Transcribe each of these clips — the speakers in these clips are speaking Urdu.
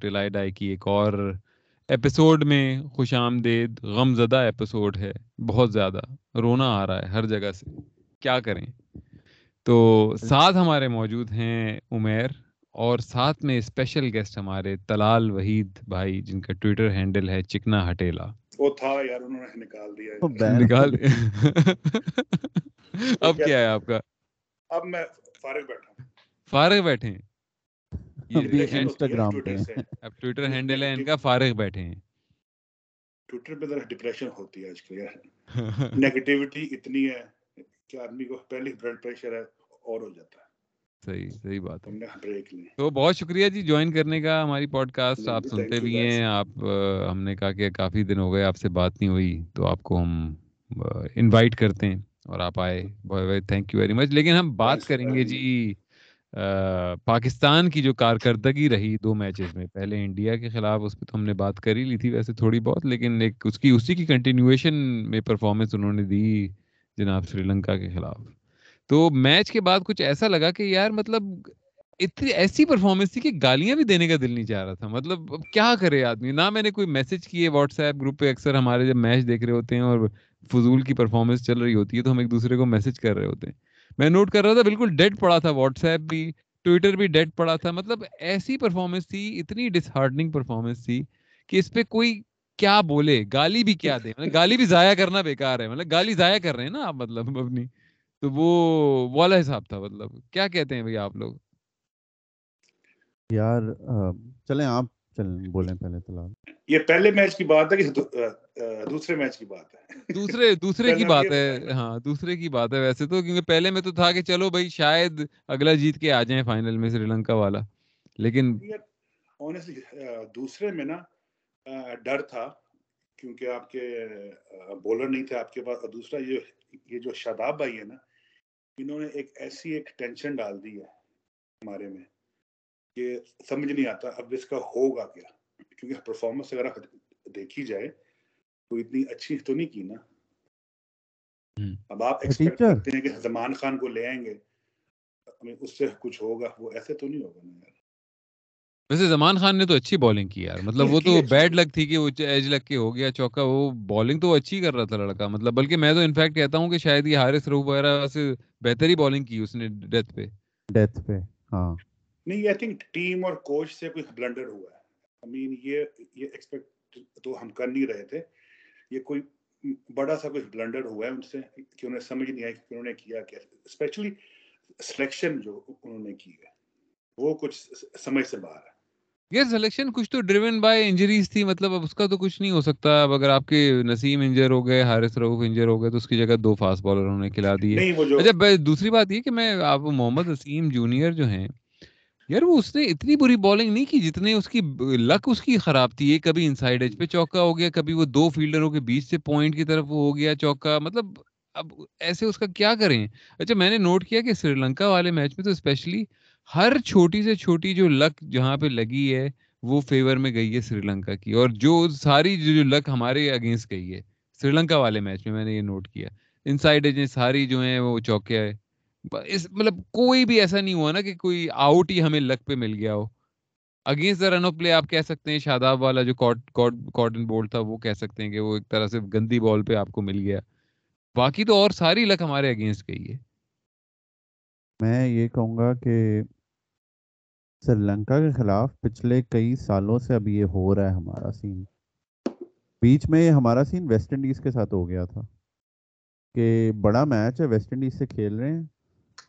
ڈائی کی ایک اور ایپیسوڈ میں خوش آمدید غم زدہ ایپیسوڈ ہے بہت زیادہ رونا آ رہا ہے ہر جگہ سے۔ کیا کریں؟ تو ساتھ ہمارے موجود ہیں عمیر اور ساتھ میں اسپیشل گیسٹ ہمارے تلال وحید بھائی جن کا ٹویٹر ہینڈل ہے چکنا ہٹیلا۔ وہ تھا یار انہوں نے نکال دیا۔ نکال اب کیا ہے آپ کا؟ اب میں فارغ بیٹھا فارغ بیٹھے ہیں۔ انسٹاگرام پہ۔ اب ٹویٹر ہینڈل ہے ان کا فارغ بیٹھے ہیں۔ ٹویٹر پہ ذرا ڈپریشن ہوتی ہے آج کل یار۔ نیگیٹیوٹی اتنی ہے کہ آدمی کو پہلے بلڈ پریشر ہے اور ہو جاتا ہے۔ صحیح صحیح بات ہے۔ تو بہت شکریہ جی جوائن کرنے کا ہماری پوڈ کاسٹ آپ سنتے بھی ہیں۔ آپ ہم نے کہا کہ کافی دن ہو گئے آپ سے بات نہیں ہوئی تو آپ کو ہم انوائٹ کرتے ہیں اور آپ آئے۔ تھینک یو ویری مچ لیکن ہم بات کریں گے جی۔ پاکستان کی جو کارکردگی رہی دو میچز میں، پہلے انڈیا کے خلاف اس پہ تو ہم نے بات کر ہی لی تھی ویسے تھوڑی بہت، لیکن ایک اس کی، اسی کی کنٹینیویشن میں پرفارمنس انہوں نے دی جناب سری لنکا کے خلاف۔ تو میچ کے بعد کچھ ایسا لگا کہ یار مطلب اتنی ایسی پرفارمنس تھی کہ گالیاں بھی دینے کا دل نہیں چاہ رہا تھا۔ مطلب کیا کرے آدمی؟ نہ میں نے کوئی میسج کیے واٹس ایپ گروپ پہ، اکثر ہمارے جب میچ دیکھ رہے ہوتے ہیں اور فضول کی پرفارمنس چل رہی ہوتی ہے تو ہم ایک دوسرے کو میسج کر رہے ہوتے ہیں۔ میں نوٹ کر رہا تھا، بالکل ڈیڈ پڑا تھا واٹس ایپ بھی، ٹویٹر بھی ڈیڈ پڑا تھا۔ مطلب ایسی پرفارمنس تھی، اتنی ڈس ہارڈنگ پرفارمنس تھی کہ اس پہ کوئی کیا بولے، گالی بھی کیا دے۔ مطلب گالی بھی ضائع کرنا بیکار ہے۔ مطلب گالی ضائع کر رہے ہیں نا آپ مطلب اپنی۔ تو وہ والا حساب تھا مطلب کیا کہتے ہیں بھائی آپ لوگ؟ یار چلیں آپ چل بولیں پہلے طلال یہ پہلے میچ کی بات ہے کہ دوسرے میچ کی بات ہے؟ دوسرے دوسرے کی بات ہے ہاں دوسرے کی بات ہے ویسے تو کیونکہ پہلے میں تو تھا کہ چلو بھائی شاید اگلا جیت کے آ جائیں فائنل میں سری لنکا والا۔ لیکن دوسرے میں نا ڈر تھا کیونکہ آپ کے بولر نہیں تھے آپ کے پاس۔ دوسرا یہ یہ جو شاداب بھائی ہے نا انہوں نے ایک ایسی ایک ٹینشن ڈال دی ہے ہمارے میں۔ کہ سمجھ نہیں آتا اب اس کا ہوگا کیا۔ کیونکہ پرفارمنس اگر آپ دیکھی جائے تو اتنی اچھی تو نہیں کی نا۔ اب آپ ایکسپیکٹ کرتے ہیں کہ زمان خان کو لے آئیں گے۔ اس سے کچھ ہوگا وہ ایسے تو نہیں ہوگا نا یار۔ ویسے زمان خان نے تو اچھی بالنگ کی یار۔ مطلب وہ تو بیڈ لگ تھی کہ وہ ایج لگ کے ہو گیا چوکا وہ بالنگ تو اچھی کر رہا تھا لڑکا۔ مطلب بلکہ میں تو انفیکٹ کہتا ہوں کہ شاید یہ حارث روح وغیرہ سے بہتر ہی بالنگ کی اس نے ڈیتھ پہ۔ ڈیتھ پہ۔ ہاں۔ نہیں آئی تھنک ٹیم اور کوچ سے کوئی بلنڈر ہوا ہے۔ آئی مین یہ یہ ایکسپیکٹ تو ہم کر نہیں رہے تھے۔ یہ کوئی بڑا سا کوئی بلنڈر ہوا ہے ان سے کہ انہیں سمجھ نہیں آئی کہ انہوں نے کیا کیا اسپیشلی سلیکشن جو انہوں نے کی ہے وہ کچھ سمجھ سے باہر ہے۔ کچھ تو ڈریون بائی انجریز تھی مطلب اب اس کا تو کچھ نہیں ہو سکتا۔ اب اگر آپ کے نسیم انجر ہو گئے حارث روف انجر ہو گئے تو اس کی جگہ دو فاسٹ بالر انہوں نے کھلا دیے۔ اچھا دوسری بات یہ کہ میں آپ محمد وسیم جونیئر جو ہیں یار وہ اس نے اتنی بری بالنگ نہیں کی جتنے اس کی لک اس کی خراب تھی۔ یہ کبھی انسائڈ ایج پہ چوکا ہو گیا، کبھی وہ دو فیلڈروں کے بیچ سے پوائنٹ کی طرف ہو گیا چوکا۔ مطلب اب ایسے اس کا کیا کریں؟ اچھا میں نے نوٹ کیا کہ سری لنکا والے میچ میں تو اسپیشلی ہر چھوٹی سے چھوٹی جو لک جہاں پہ لگی ہے، وہ فیور میں گئی ہے سری لنکا کی۔ اور جو ساری جو لک ہمارے اگینسٹ گئی ہے سری لنکا والے میچ میں میں نے یہ نوٹ کیا۔ انسائڈ ایج ساری جو ہیں وہ چوکے مطلب کوئی بھی ایسا نہیں ہوا نا کہ کوئی آؤٹ ہی ہمیں لک پہ مل گیا ہو۔ Against the run of play آپ کہہ سکتے ہیں شاداب والا جو کاٹن بال تھا وہ کہہ سکتے ہیں کہ وہ ایک طرح سے گندی بال پہ آپ کو مل گیا۔ باقی تو اور ساری لک ہمارے اگینسٹ گئی ہے۔ میں یہ کہوں گا کہ سری لنکا کے خلاف پچھلے کئی سالوں سے اب یہ ہو رہا ہے ہمارا سین بیچ میں ہمارا سین ویسٹ انڈیز کے ساتھ ہو گیا تھا کہ بڑا میچ ہے ویسٹ انڈیز سے کھیل رہے ہیں۔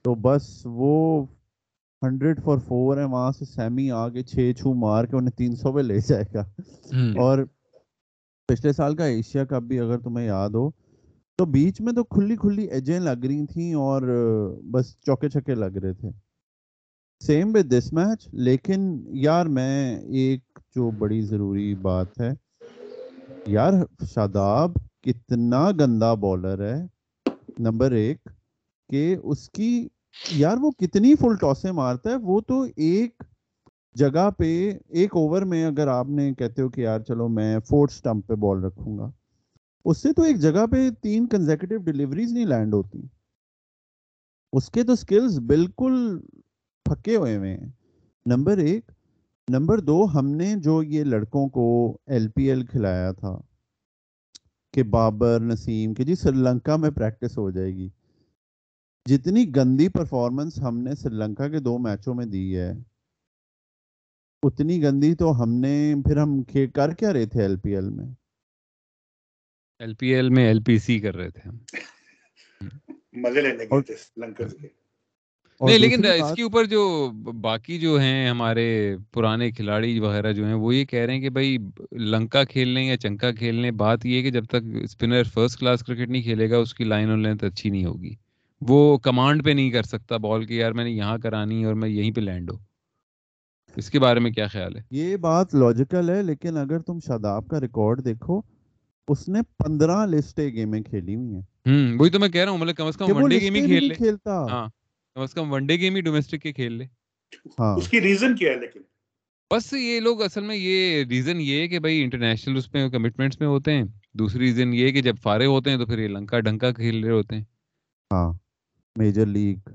تو بس وہ ہنڈریڈ فور فور ہے وہاں سے سیمی آگے چھ چھو مار کے انہیں تین سو پہ لے جائے گا۔ اور پچھلے سال کا ایشیا کپ بھی اگر تمہیں یاد ہو تو بیچ میں تو کھلی کھلی ایجیں لگ رہی تھیں اور بس چوکے چھکے لگ رہے تھے۔ سیم وتھ دس میچ لیکن یار میں ایک جو بڑی ضروری بات ہے یار شاداب کتنا گندا بالر ہے۔ نمبر ایک کہ اس کی، یار وہ کتنی فل ٹاسیں مارتا ہے، وہ تو ایک جگہ پہ، ایک اوور میں اگر آپ نے کہتے ہو کہ یار چلو میں فورتھ سٹمپ پہ بال رکھوں گا، اس سے تو ایک جگہ پہ تین کنزیکٹو ڈلیوریز نہیں لینڈ ہوتی۔ اس کے تو سکلز بالکل پھکے ہوئے ہوئے ہیں۔ نمبر ایک نمبر دو، ہم نے جو یہ لڑکوں کو ایل پی ایل کھلایا تھا کہ بابر نسیم کہ جی سری لنکا میں پریکٹس ہو جائے گی۔ جتنی گندی پرفارمنس ہم نے سری لنکا کے دو میچوں میں دی ہے اتنی گندی تو ہم نے پھر ہم کر کیا رہے تھے ایل پی ایل میں؟ ایل پی ایل میں ایل پی سی کر رہے تھے ہم۔ مزے لینے گئے تھے لنکرز کے نہیں لیکن اس کے اوپر جو باقی جو ہیں ہمارے پرانے کھلاڑی وغیرہ جو ہیں وہ یہ کہہ رہے ہیں کہ بھائی لنکا کھیلنے یا چنکا کھیلنے بات یہ ہے کہ جب تک اسپنر فرسٹ کلاس کرکٹ نہیں کھیلے گا اس کی لائن اور لینتھ اچھی نہیں ہوگی۔ وہ کمانڈ پہ نہیں کر سکتا بال کی یار میں نے یہاں کرانی اور میں یہیں پہ لینڈ ہو اس کے بارے میں کیا خیال ہے؟ یہ بات لاجیکل ہے لیکن اگر تم شاداب کا ریکارڈ دیکھو اس نے پندرہ لسٹے گیمیں کھیلی ہوئی ہیں۔ ہوں وہی تو میں کہہ رہا ہوں مطلب کم از کم ون ڈے گیم ہی کھیل لے۔ کھیلتا۔ ہاں کم از کم ون ڈے گیم ہی ڈومیسٹک کے کھیل لے۔ ہاں۔ اس کی ریزن کیا ہے لیکن؟ بس یہ لوگ اصل میں یہ ریزن یہ ہے کہ بھائی انٹرنیشنل اس میں کمٹمنٹس میں ہوتے ہیں۔ دوسری ریزن یہ ہے کہ جب فارغ ہوتے ہیں تو پھر یہ لنکا ڈنکا کھیل رہے ہوتے ہیں۔ ہاں۔ میجر لیگ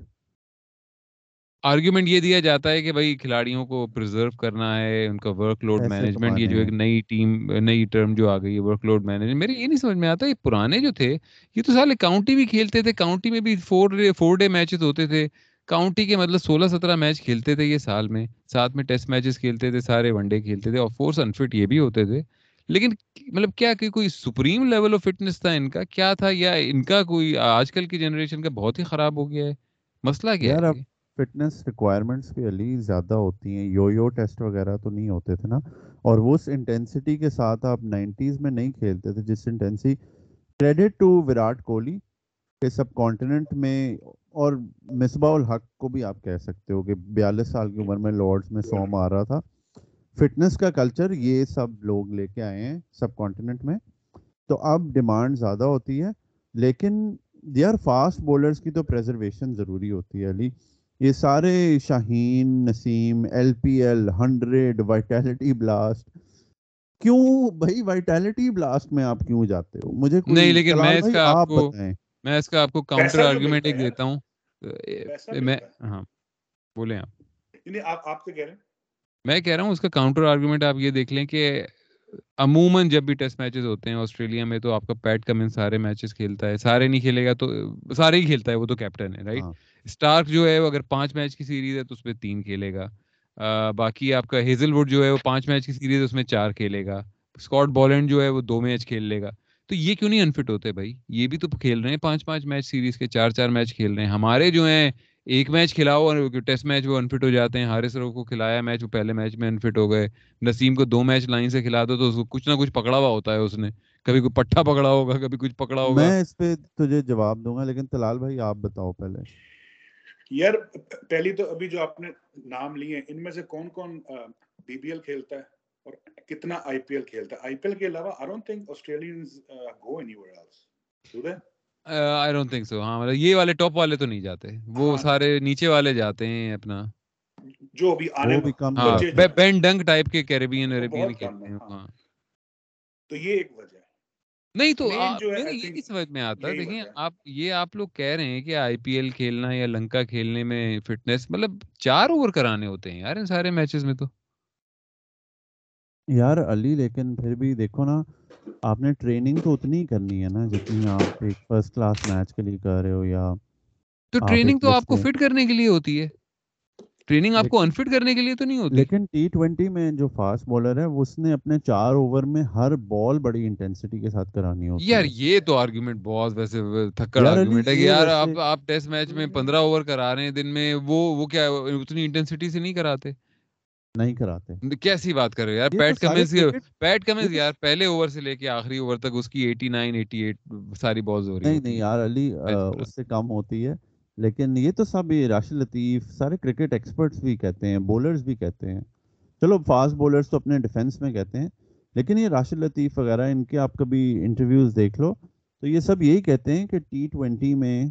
آرگیومنٹ یہ دیا جاتا ہے کہ بھائی کھلاڑیوں کو پرزرو کرنا ہے ان کا ورک لوڈ مینجمنٹ یہ جو ایک نئی ٹیم نئی ٹرم جو آ گئی ہے ورک لوڈ مینجمنٹ میرے یہ نہیں سمجھ میں آتا یہ پرانے جو تھے یہ تو سارے کاؤنٹی بھی کھیلتے تھے۔ کاؤنٹی میں بھی فور فور ڈے میچز ہوتے تھے۔ کاؤنٹی کے مطلب سولہ سترہ میچ کھیلتے تھے یہ سال میں۔ ساتھ میں ٹیسٹ میچز کھیلتے تھے سارے ون ڈے کھیلتے تھے اور فورس انفٹ یہ بھی ہوتے تھے۔ لیکن مطلب کیا کہ کوئی سپریم لیول آف فٹنس تھا ان کا؟ کیا تھا یا ان کا کوئی آج کل کی جنریشن کا بہت ہی خراب ہو گیا ہے؟ مسئلہ کیا ہے فٹنس ریکوائرمنٹس بھی علی زیادہ ہوتی ہیں۔ یو یو ٹیسٹ وغیرہ تو نہیں ہوتے تھے نا؟ اور وہ اس انٹینسٹی کے ساتھ آپ نائنٹیز میں نہیں کھیلتے تھے جس intensity credit to Virat Kohli کہ سب کانٹیننٹ میں اور مصباح الحق کو بھی آپ کہہ سکتے ہو کہ بیالیس سال کی عمر میں لارڈس میں سو مار رہا تھا۔ فٹنس کا کلچر یہ سب لوگ لے کے آئے ہیں سب کانٹیننٹ میں تو اب ڈیمانڈ زیادہ ہوتی ہے لیکن دے آر فاسٹ بولرس کی تو پریزرویشن ضروری ہوتی ہے علی۔ یہ سارے Shaheen Naseem L P L hundred Vitality Blast کیوں بھائی وائٹیلٹی بلاسٹ میں آپ کیوں جاتے ہو؟ مجھے نہیں لیکن میں اس کا آپ کو میں اس کا آپ کو کاؤنٹر آرگومنٹ ایک دیتا ہوں۔ میں ہاں بولیں آپ۔ آپ کیا کہہ رہے ہیں۔ میں کہہ رہا ہوں اس کا کاؤنٹر آرگومنٹ آپ یہ دیکھ لیں کہ عموماً جب بھی ٹیسٹ میچز ہوتے ہیں آسٹریلیا میں تو آپ کا پیٹ کمن سارے میچز کھیلتا ہے سارے نہیں کھیلے گا تو سارے ہی کھیلتا ہے وہ تو کیپٹن ہے رائٹ اسٹارک جو ہے وہ اگر پانچ میچ کی سیریز ہے تو اس میں تین کھیلے گا۔ باقی آپ کا ہیزل وڈ جو ہے وہ پانچ میچ کی سیریز ہے اس میں چار کھیلے گا۔ اسکاٹ بالینڈ جو ہے وہ دو میچ کھیل لے گا۔ تو یہ کیوں نہیں انفٹ ہوتے بھائی؟ یہ بھی تو کھیل رہے ہیں پانچ پانچ میچ سیریز کے چار چار میچ کھیل رہے ہیں۔ ہمارے جو ہیں ایک میچ کھلاؤ اور ٹیسٹ میچ وہ انفٹ ہو جاتے ہیں۔ ہارس رو کو کھلایا میچ وہ پہلے میچ میں انفٹ ہو گئے۔ نسیم کو دو میچ لائن سے کھلا دو تو اس کو کچھ نہ کچھ پکڑا ہوا ہوتا ہے اس نے۔ کبھی کوئی پٹھا پکڑا ہوگا کبھی کچھ پکڑا ہوگا۔ میں اس پہ تجھے جواب دوں گا لیکن تلال بھائی آپ بتاؤ پہلے۔ یار پہلی تو ابھی جو آپ نے نام لیے ان میں سے کون کون بی بی ایل کھیلتا ہے اور کتنا آئی پی ایل کھیلتا ہے؟ آئی پی ایل کے علاوہ I don't think Australians go anywhere else do they I don't think so ہاں مطلب یہ والے ٹاپ والے تو نہیں جاتے۔ وہ ہاں۔ سارے نیچے والے جاتے ہیں اپنا۔ جو بھی آنے بھی کم ہاں بین ڈنگ ٹائپ کے کیریبین عربین ہیں ہاں۔ تو یہ ایک وجہ ہے۔ نہیں تو یہ نہیں سمجھ میں آتا دیکھیں آپ یہ آپ لوگ کہہ رہے ہیں کہ آئی پی ایل کھیلنا یا لنکا کھیلنے میں فٹنس مطلب چار اوور کرانے ہوتے ہیں یار ان سارے میچز میں تو۔ یار علی لیکن پھر بھی دیکھو نا آپ نے ٹریننگ تو اتنی کرنی ہے نا جتنی آپ ایک فرسٹ کلاس میچ کے لیے کر رہے ہو یا تو ٹریننگ تو آپ کو فٹ کرنے کے لیے ہوتی ہے۔ ٹریننگ آپ کو انفٹ کرنے کے لیے تو نہیں ہوتی۔ لیکن ٹی ٹوینٹی میں جو فاسٹ بالر ہے اس نے اپنے چار اوور میں ہر بال بڑی انٹینسٹی کے ساتھ کرانی ہوتی یار یہ تو آرگومنٹ بہت ویسے تھکڑ آرگومنٹ ہے کہ یار آپ آپ ٹیسٹ میچ میں پندرہ اوور کرا رہے ہیں دن میں وہ وہ کیا اتنی انٹینسٹی سے نہیں کراتے۔ نہیں کراتے۔ کیسی بات کر رہے یار؟ پیٹ کمنس پیٹ یار پہلے اوور سے لے کے آخری اوور تک اس کی ایٹی نائن ایٹی ایٹ ساری بالز ہو رہی نہیں نہیں یار علی اس سے کم ہوتی ہے۔ لیکن یہ تو سب راشد لطیف سارے کرکٹ ایکسپرٹس بھی کہتے ہیں بولرز بھی کہتے ہیں۔ چلو فاسٹ بولرز تو اپنے ڈیفینس میں کہتے ہیں۔ لیکن یہ راشد لطیف وغیرہ ان کے آپ کبھی انٹرویوز دیکھ لو تو یہ سب یہی کہتے ہیں کہ ٹی ٹوینٹی میں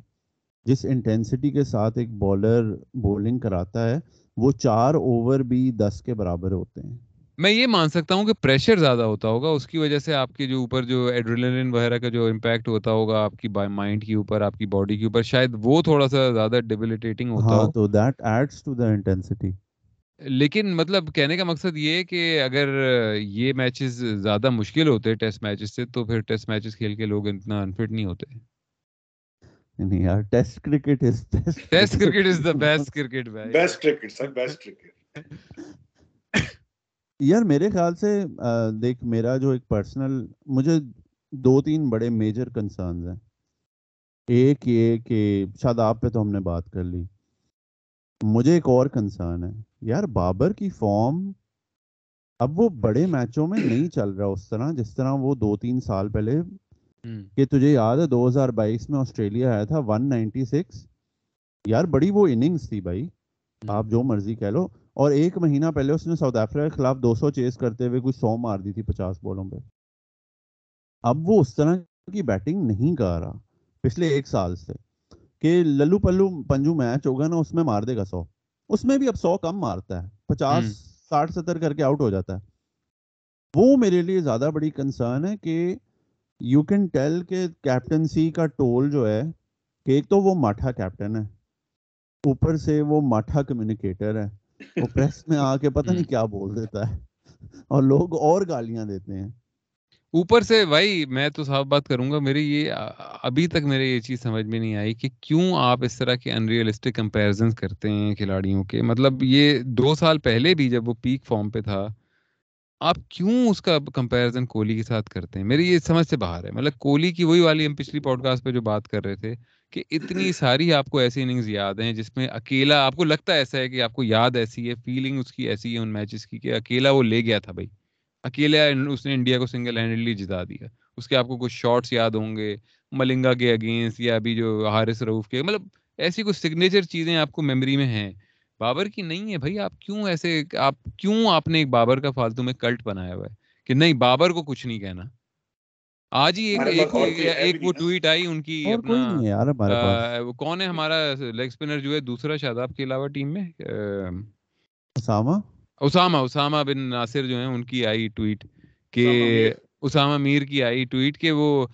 جس انٹینسٹی کے ساتھ ایک بالر بولنگ کراتا ہے وہ چار اوور بھی دس کے برابر ہوتے ہیں۔ میں یہ مان سکتا ہوں کہ پریشر زیادہ ہوتا ہوگا اس کی وجہ سے آپ کے جو اوپر جو ایڈریلن وغیرہ کا جو امپیکٹ ہوتا ہوگا آپ کی مائنڈ کے اوپر آپ کی باڈی کے اوپر شاید وہ تھوڑا سا زیادہ ڈیبلیٹیٹنگ ہوتا ہاں تو that adds to the intensity لیکن مطلب کہنے کا مقصد یہ کہ اگر یہ میچز زیادہ مشکل ہوتے ٹیسٹ میچز سے تو پھر ٹیسٹ میچز کھیل کے لوگ اتنا انفٹ نہیں ہوتے۔ نہیں یار test cricket is test cricket is the best cricket بھائی best cricket sir best cricket یار میرے خیال سے دیکھ میرا جو ایک پرسنل مجھے دو تین بڑے میجر کنسرنز ہیں۔ ایک یہ کہ شاداب پہ تو ہم نے بات کر لی۔ مجھے ایک اور کنسرن ہے۔ یار بابر کی فارم اب وہ بڑے میچوں میں نہیں چل رہا اس طرح جس طرح وہ دو تین سال پہلے کہ تجھے یاد ہے دو ہزار بائیس میں آسٹریلیا آیا تھا ون نائنٹی سکس۔ یار بڑی وہ اننگس تھی بھائی آپ جو مرضی کہہ لو۔ اور ایک مہینہ پہلے اس نے ساؤتھ افریقہ کے خلاف دو سو چیز کرتے ہوئے کچھ سو مار دی تھی پچاس بالوں پہ۔ اب وہ اس طرح کی بیٹنگ نہیں کر رہا پچھلے ایک سال سے۔ کہ للو پلو پنجو میچ ہوگا نا اس میں مار دے گا سو۔ اس میں بھی اب سو کم مارتا ہے پچاس ساٹھ ستر کر کے آؤٹ ہو جاتا ہے۔ وہ میرے لیے زیادہ بڑی کنسرن ہے کہ یو کین ٹیل کہ کیپٹنسی کا ٹول جو ہے کہ ایک تو وہ ماٹھا کیپٹن ہے. اوپر سے وہ ماٹھا کمیونیکیٹر ہے. وہ پریس میں آ کے پتہ نہیں کیا بول دیتا ہے. اور لوگ اور گالیاں دیتے ہیں. اوپر سے بھائی میں تو صاف بات کروں گا میری یہ ابھی تک میرے یہ چیز سمجھ میں نہیں آئی کہ کیوں آپ اس طرح کے انریلسٹک کمپیرزن کرتے ہیں کھلاڑیوں کے؟ مطلب یہ دو سال پہلے بھی جب وہ پیک فارم پہ تھا آپ کیوں اس کا کمپیرزن کوہلی کے ساتھ کرتے ہیں؟ میری یہ سمجھ سے باہر ہے۔ مطلب کوہلی کی وہی والی ہم پچھلی پوڈ کاسٹ پہ جو بات کر رہے تھے کہ اتنی ساری آپ کو ایسی اننگز یاد ہیں جس میں اکیلا آپ کو لگتا ایسا ہے کہ آپ کو یاد ایسی ہے فیلنگ اس کی ایسی ہے ان میچز کی کہ اکیلا وہ لے گیا تھا بھائی۔ اکیلا اس نے انڈیا کو سنگل ہینڈلی جتا دیا۔ اس کے آپ کو کچھ شارٹس یاد ہوں گے ملنگا کے اگینسٹ یا ابھی جو حارث روف کے مطلب ایسی کچھ سگنیچر چیزیں آپ کو میموری میں ہیں۔ بابر کی نہیں ہے بھائی آپ کیوں ایسے آپ کیوں آپ نے ایک بابر کا فالتو میں کلٹ بنایا ہوا ہے؟ کہ نہیں بابر کو کچھ نہیں کہنا۔ آج ہی ایک ایک وہ ٹویٹ آئی ان کی اپنا کون ہے ہمارا لیگ اسپنر جو ہے دوسرا شاداب کے علاوہ ٹیم میں؟ اسامہ۔ اسامہ اسامہ بن ناصر جو ہیں ان کی آئی ٹویٹ کہ اسامہ میر۔ کی آئی ٹویٹ کہ وہ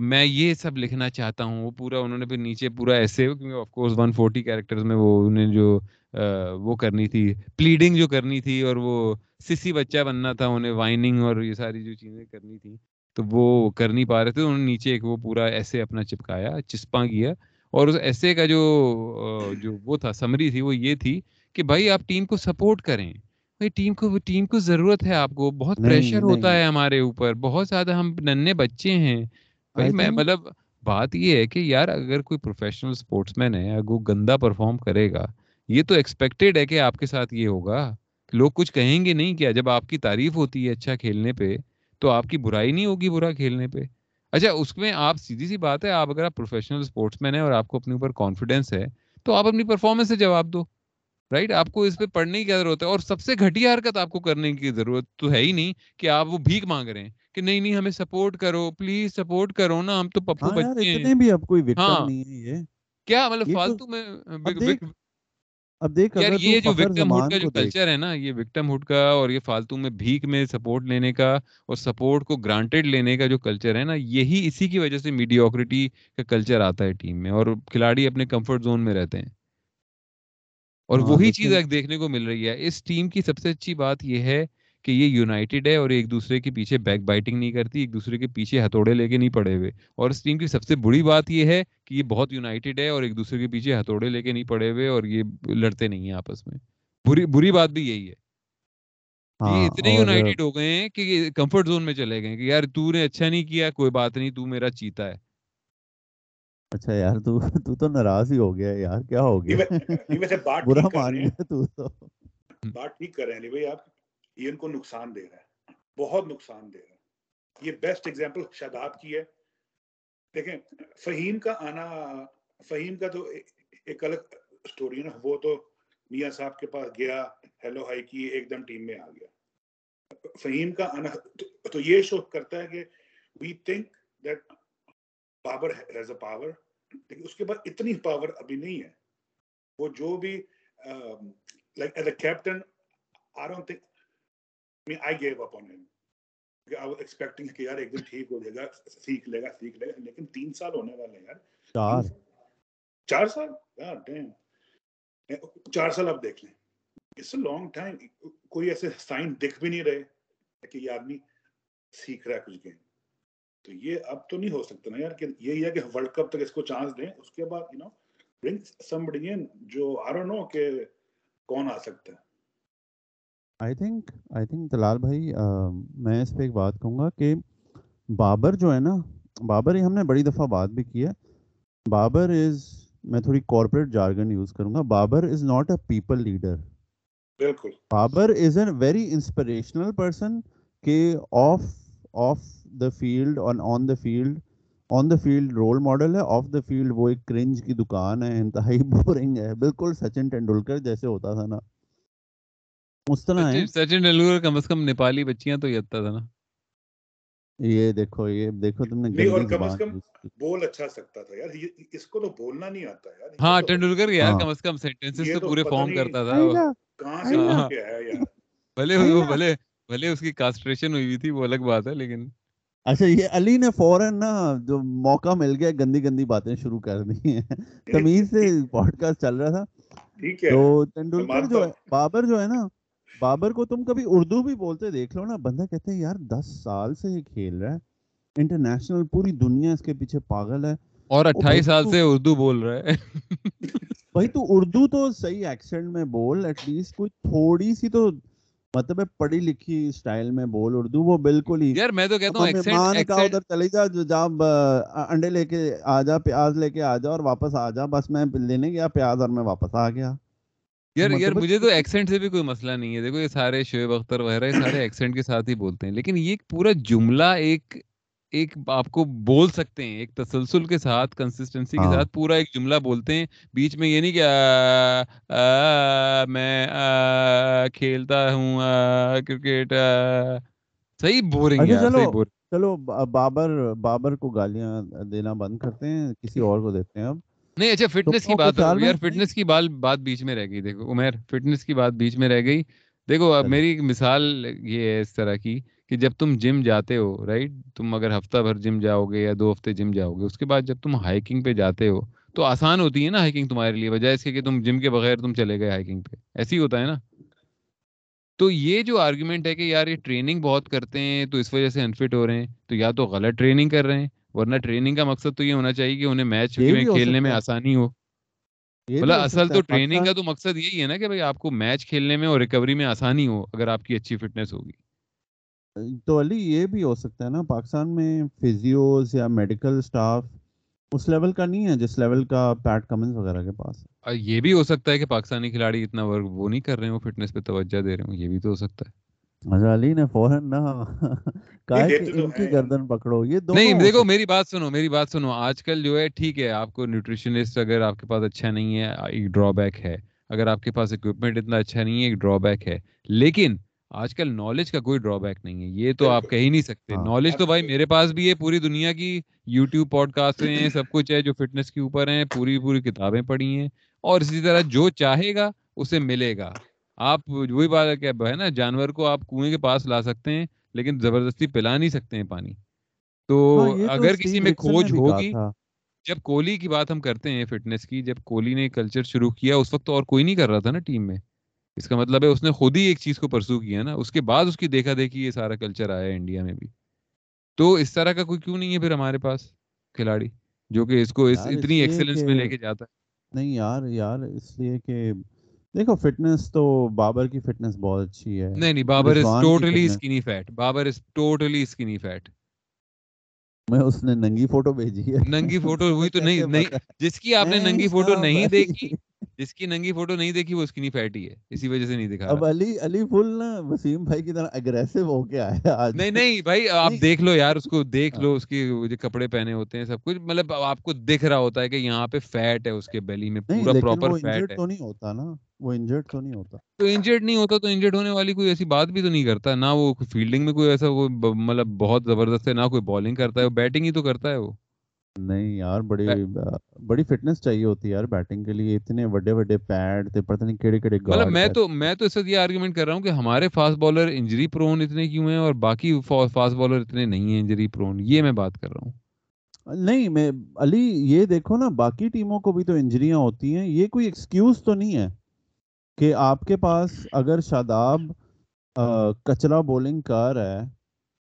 میں یہ سب لکھنا چاہتا ہوں وہ پورا انہوں نے پھر نیچے پورا ایسے کیونکہ of course one forty characters میں وہ انہیں جو وہ کرنی تھی پلیڈنگ جو کرنی تھی اور وہ سسی بچہ بننا تھا انہیں وائننگ اور یہ ساری جو چیزیں کرنی تھیں تو وہ کر نہیں پا رہے تھے انہوں نے نیچے ایک وہ پورا ایسے اپنا چپکایا چسپاں کیا اور اس ایسے کا جو جو وہ تھا سمری تھی وہ یہ تھی کہ بھائی آپ ٹیم کو سپورٹ کریں۔ بھائی ٹیم کو ٹیم کو ضرورت ہے آپ کو بہت پریشر ہوتا ہے ہمارے اوپر بہت زیادہ ہم ننے بچے ہیں۔ بھائی میں مطلب بات یہ ہے کہ یار اگر کوئی پروفیشنل اسپورٹس مین ہے اگر وہ گندا پرفارم کرے گا یہ تو ایکسپیکٹڈ ہے کہ آپ کے ساتھ یہ ہوگا۔ لوگ کچھ کہیں گے نہیں کیا؟ جب آپ کی تعریف ہوتی ہے اچھا کھیلنے پہ تو آپ کی برائی نہیں ہوگی برا کھیلنے پہ۔ اچھا اس میں آپ سیدھی سی بات ہے آپ اگر آپ پروفیشنل اسپورٹس مین ہیں اور آپ کو اپنے اوپر کانفیڈینس ہے تو آپ اپنی پرفارمنس سے جواب دو۔ رائٹ آپ کو اس پہ پڑھنے کی ضرورت ہے؟ اور سب سے گھٹیا حرکت آپ کو کرنے کی ضرورت تو ہے ہی نہیں کہ آپ وہ بھیک مانگ رہے ہیں کہ نہیں نہیں ہمیں سپورٹ کرو پلیز سپورٹ کرو نا ہم تو پپو ہاں بچے ہیں۔ بھی اب کوئی وکٹم ہاں۔ نہیں ہے یہ۔ کیا مطلب فالتو میں اب دیکھ یار یہ جو وکٹم ہوڈ کا جو کلچر ہے نا یہ وکٹم ہوڈ کا اور یہ فالتو میں بھیک میں سپورٹ لینے کا اور سپورٹ کو گرانٹیڈ لینے کا جو کلچر ہے نا یہی اسی کی وجہ سے میڈیوکریٹی کا کلچر آتا ہے ٹیم میں اور کھلاڑی اپنے کمفرٹ زون میں رہتے ہیں۔ اور ہاں، وہی چیز دیکھنے کو مل رہی ہے۔ اس ٹیم کی سب سے اچھی بات یہ ہے کہ یہ یونائٹیڈ ہے اور ایک دوسرے کے پیچھے بیک بائٹنگ نہیں کرتی ایک دوسرے کے پیچھے ہتھوڑے لے کے نہیں پڑے ہوئے۔ اور اس ٹیم کی سب سے بری بات یہ ہے کہ یہ بہت یونائٹیڈ ہے اور ایک دوسرے کے پیچھے ہتھوڑے لے کے نہیں پڑے ہوئے اور یہ لڑتے نہیں ہیں آپس میں۔ بری بری بات بھی یہی ہے۔ یہ ہاں، اتنے یونائٹیڈ ہو گئے ہیں کہ کمفرٹ زون میں چلے گئے کہ یار تو نے اچھا نہیں کیا کوئی بات نہیں تو میرا چیتا ہے۔ اچھا یار تو تو تو ناراض ہی ہو گیا یار کیا ہو گیا برا مان گیا تو تو۔ بات ٹھیک کر رہے ہیں۔ بھائی آپ یہ ان کو نقصان دے رہا ہے، بہت نقصان دے رہا ہے۔ یہ بیسٹ ایگزامپل شاداب کی ہے۔ دیکھیں، فہیم کا آنا، فہیم کا تو ایک الگ سٹوری نا۔ وہ تو میاں صاحب کے پاس گیا ہیلو ہائی کی، ایک دم ٹیم میں آ گیا۔ فہیم کا آنا، تو یہ شو کرتا ہے کہ we think that power has a power لیکن اس کے بعد اتنی پاور ابھی نہیں ہے۔ وہ جو بھی like as a captain I don't think mean, I gave up on him. I was expecting کہ یار ایک دن ٹھیک ہو جائے گا سیکھ لے گا سیکھ لے گا لیکن تین سال ہونے والے یار چار چار سال یار ڈیم چار سال آپ دیکھ لیں اٹس اے لانگ ٹائم کوئی ایسے سائن دکھ بھی نہیں رہے کہ یہ آدمی سیکھ رہا ہے کچھ گیم تو یہ اب تو نہیں ہو سکتا نا یار کہ یہی ہے کہ ورلڈ کپ تک اس کو چانس دیں اس کے بعد یو نو برنگ سمبڈی جو آر نو کہ کون آ سکتا ہے I think I think Dalal بھائی میں اس پہ ایک بات کہوں گا کہ بابر جو ہے نا بابر یہ ہم نے بڑی دفعہ بات بھی کی ہے۔ بابر از میں تھوڑی کارپوریٹ جارگن یوز کروں گا۔ Babar is not a people leader بالکل۔ Babar is a very inspirational person کہ off off the field on on the field on the field role model ہے۔ آف دا فیلڈ وہ ایک کرنج کی دکان ہے انتہائی بورنگ ہے۔ بالکل سچن ٹینڈولکر جیسے ہوتا تھا نا۔ مستنا ہے سچن ٹینڈولکر کم از کم نیپالی بچیاں تو اچھا تھا نا۔ یہ دیکھو یہ دیکھو تم نے کم از کم بول اچھا سکتا تھا یار۔ اس کو تو بولنا نہیں آتا یار۔ ہاں ٹینڈولکر یار ہاں۔ کم از کم سینٹنسز تو پورے فارم کرتا تھا۔ کہاں سے ہے یار؟ بھلے وہ بھلے بھلے اس کی کاسٹریشن ہوئی تھی وہ الگ بات ہے لیکن اچھا یہ علی نے فوراً نا جو موقع مل گیا گندی گندی باتیں شروع کر دی ہیں۔ تمیز سے پوڈ کاسٹ چل رہا تھا۔ تو ٹینڈولکر جو ہے بابر جو ہے نا بابر کو تم کبھی اردو بھی بولتے دیکھ لو نا بندہ کہتے ہیں یار دس سال سے یہ کھیل رہا ہے انٹرنیشنل پوری دنیا اس کے پیچھے پاگل ہے۔ اور اٹھائیس سال سے اردو بول رہا ہے۔ بھائی تو اردو تو صحیح ایکسنٹ میں بول ایٹ لیسٹ کوئی تھوڑی سی تو مطلب پڑھی لکھی سٹائل میں بول اردو وہ بالکل ہی یار میں تو کہتا ہوں مطلب ایکسنٹ کا ادھر چلی جا جا انڈے لے کے آ جا پیاز لے کے آ جا اور واپس آ جا بس میں لینے گیا پیاز اور میں واپس آ گیا۔ یار یار مطلب مجھے تو ایکسنٹ سے بھی کوئی مسئلہ نہیں ہے۔ دیکھو یہ سارے شعیب اختر وغیرہ یہ سارے ایکسنٹ کے ساتھ ہی بولتے ہیں۔ لیکن یہ پورا جملہ ایک ایک آپ کو بول سکتے ہیں ایک تسلسل کے ساتھ کنسسٹنسی کے ہاں۔ ساتھ پورا ایک جملہ بولتے ہیں۔ بیچ میں یہ نہیں کہ میں کھیلتا ہوں کرکٹ صحیح بورنگ ہے اچھا، چلو بابر بابر کو گالیاں دینا بند کرتے ہیں کسی اور کو دیتے ہیں اب۔ نہیں اچھا فٹنس کی بات یار فٹنس کی بات بیچ میں رہ گئی۔ دیکھو عمیر فٹنس کی بات بیچ میں رہ گئی۔ دیکھو اب میری مثال یہ ہے اس طرح کی کہ جب تم جم جاتے ہو رائٹ تم اگر ہفتہ بھر جم جاؤ گے یا دو ہفتے جم جاؤ گے اس کے بعد جب تم ہائکنگ پہ جاتے ہو تو آسان ہوتی ہے نا ہائکنگ تمہارے لیے بجائے اس کے کہ تم جم کے بغیر تم چلے گئے ہائکنگ پہ۔ ایسے ہی ہوتا ہے نا۔ تو یہ جو آرگومنٹ ہے کہ یار یہ ٹریننگ بہت کرتے ہیں تو اس وجہ سے انفٹ ہو رہے ہیں تو یا تو غلط ٹریننگ کر رہے ہیں ورنہ ٹریننگ کا مقصد تو یہ ہونا چاہیے کہ انہیں میچ میں کھیلنے میں آسانی ہو۔ بلا اصل تو ٹریننگ کا تو مقصد یہی ہے نا کہ آپ کو میچ کھیلنے میں اور ریکوری میں آسانی ہو اگر آپ کی اچھی فٹنس ہوگی۔ تو علی یہ بھی ہو سکتا ہے نا پاکستان میں فیزیوز یا میڈیکل سٹاف اس لیول کا نہیں ہے جس لیول کا پیٹ کمنز وغیرہ کے پاس یہ بھی ہو سکتا ہے کہ پاکستانی کھلاڑی اتنا ورک وہ نہیں کر رہے ہوں فٹنس پہ توجہ دے رہے ہوں یہ بھی تو ہو سکتا ہے۔ علی نے فوراً نہ کہا کہ ان کی گردن پکڑو یہ دو نہیں دیکھو میری بات سنو میری بات سنو آج کل جو ہے ٹھیک ہے آپ کو نیوٹریشنسٹ اگر آپ کے پاس اچھا نہیں ہے ایک ڈرا بیک ہے۔ اگر آپ کے پاس اکوپمنٹ اتنا اچھا نہیں ہے ایک ڈرا بیک ہے۔ لیکن آج کل نالج کا کوئی ڈرا بیک نہیں ہے یہ تو آپ کہہ ہی نہیں سکتے۔ ہاں۔ نالج تو بھائی میرے پاس بھی ہے پوری دنیا کی یوٹیوب پوڈ کاسٹ ہیں سب کچھ ہے جو فٹنس کے اوپر ہیں پوری پوری کتابیں پڑھی ہیں۔ اور اسی طرح جو چاہے گا اسے ملے گا۔ آپ وہی بات ہے ہے نا جانور کو آپ کنویں کے پاس لا سکتے ہیں لیکن زبردستی پلا نہیں سکتے ہیں پانی۔ تو ہاں، اگر کسی میں کھوج ہوگی جب کوہلی کی بات ہم کرتے ہیں فٹنس کی جب کوہلی نے کلچر شروع کیا اس وقت تو اور کوئی نہیں کر رہا تھا نا ٹیم میں۔ اس کا مطلب ہے اس نے خود ہی ایک چیز کو پرسو کیا نا اس کے بعد اس کی دیکھا دیکھی یہ سارا کلچر آیا ہے انڈیا میں بھی۔ تو اس طرح کا کوئی کیوں نہیں ہے پھر ہمارے پاس کھلاڑی جو کہ اس کو اس اتنی ایکسلنس میں لے کے جاتا ہے؟ نہیں یار یار اس لیے کہ دیکھو فٹنس تو بابر کی فٹنس بہت اچھی ہے۔ نہیں نہیں Babar is totally skinny fat Babar is totally skinny fat میں اس نے ننگی فوٹو بھیجی ہے۔ ننگی فوٹو ہوئی تو نہیں نہیں جس کی آپ نے ننگی فوٹو نہیں دیکھی جس کی ننگی فوٹو نہیں دیکھی وہ اس کی نہیں فیٹی ہے اسی وجہ سے نہیں دکھا اب علی علی فل نا وسیم بھائی کی طرح اگریسو ہو کے آیا آج۔ نہیں نہیں بھائی آپ دیکھ لو یار اس کو دیکھ ہاں۔ لو اس کے کپڑے پہنے ہوتے ہیں سب کچھ۔ مطلب آپ کو دکھ رہا ہوتا ہے کہ یہاں پہ فیٹ ہے اس کے بیلی میں پورا پراپر فیٹ ہے۔ تو نہیں ہوتا نا وہ انجرڈ تو نہیں ہوتا۔ تو انجرڈ نہیں ہوتا تو انجرڈ ہونے والی کوئی ایسی بات بھی تو نہیں کرتا نہ وہ فیلڈنگ میں کوئی ایسا وہ مطلب بہت زبردست ہے نہ کوئی بالنگ کرتا ہے بیٹنگ ہی تو کرتا ہے وہ۔ نہیں یار بڑی بڑی فٹنس چاہیے ہوتی ہے یار بیٹنگ کے لیے اتنے بڑے بڑے پیڈ تے پتہ نہیں کیڑے کیڑے مطلب میں تو میں تو اس وقت یہ آرگیومنٹ کر رہا ہوں کہ ہمارے فاسٹ بولر انجری پرون اتنے کیوں ہیں اور باقی فاسٹ بولر اتنے نہیں ہیں انجری پرون یہ میں بات کر رہا ہوں۔ نہیں میں علی یہ دیکھو نا باقی ٹیموں کو بھی تو انجریاں ہوتی ہیں یہ کوئی ایکسکیوز تو نہیں ہے کہ آپ کے پاس اگر شاداب کچرا بولنگ کر رہا ہے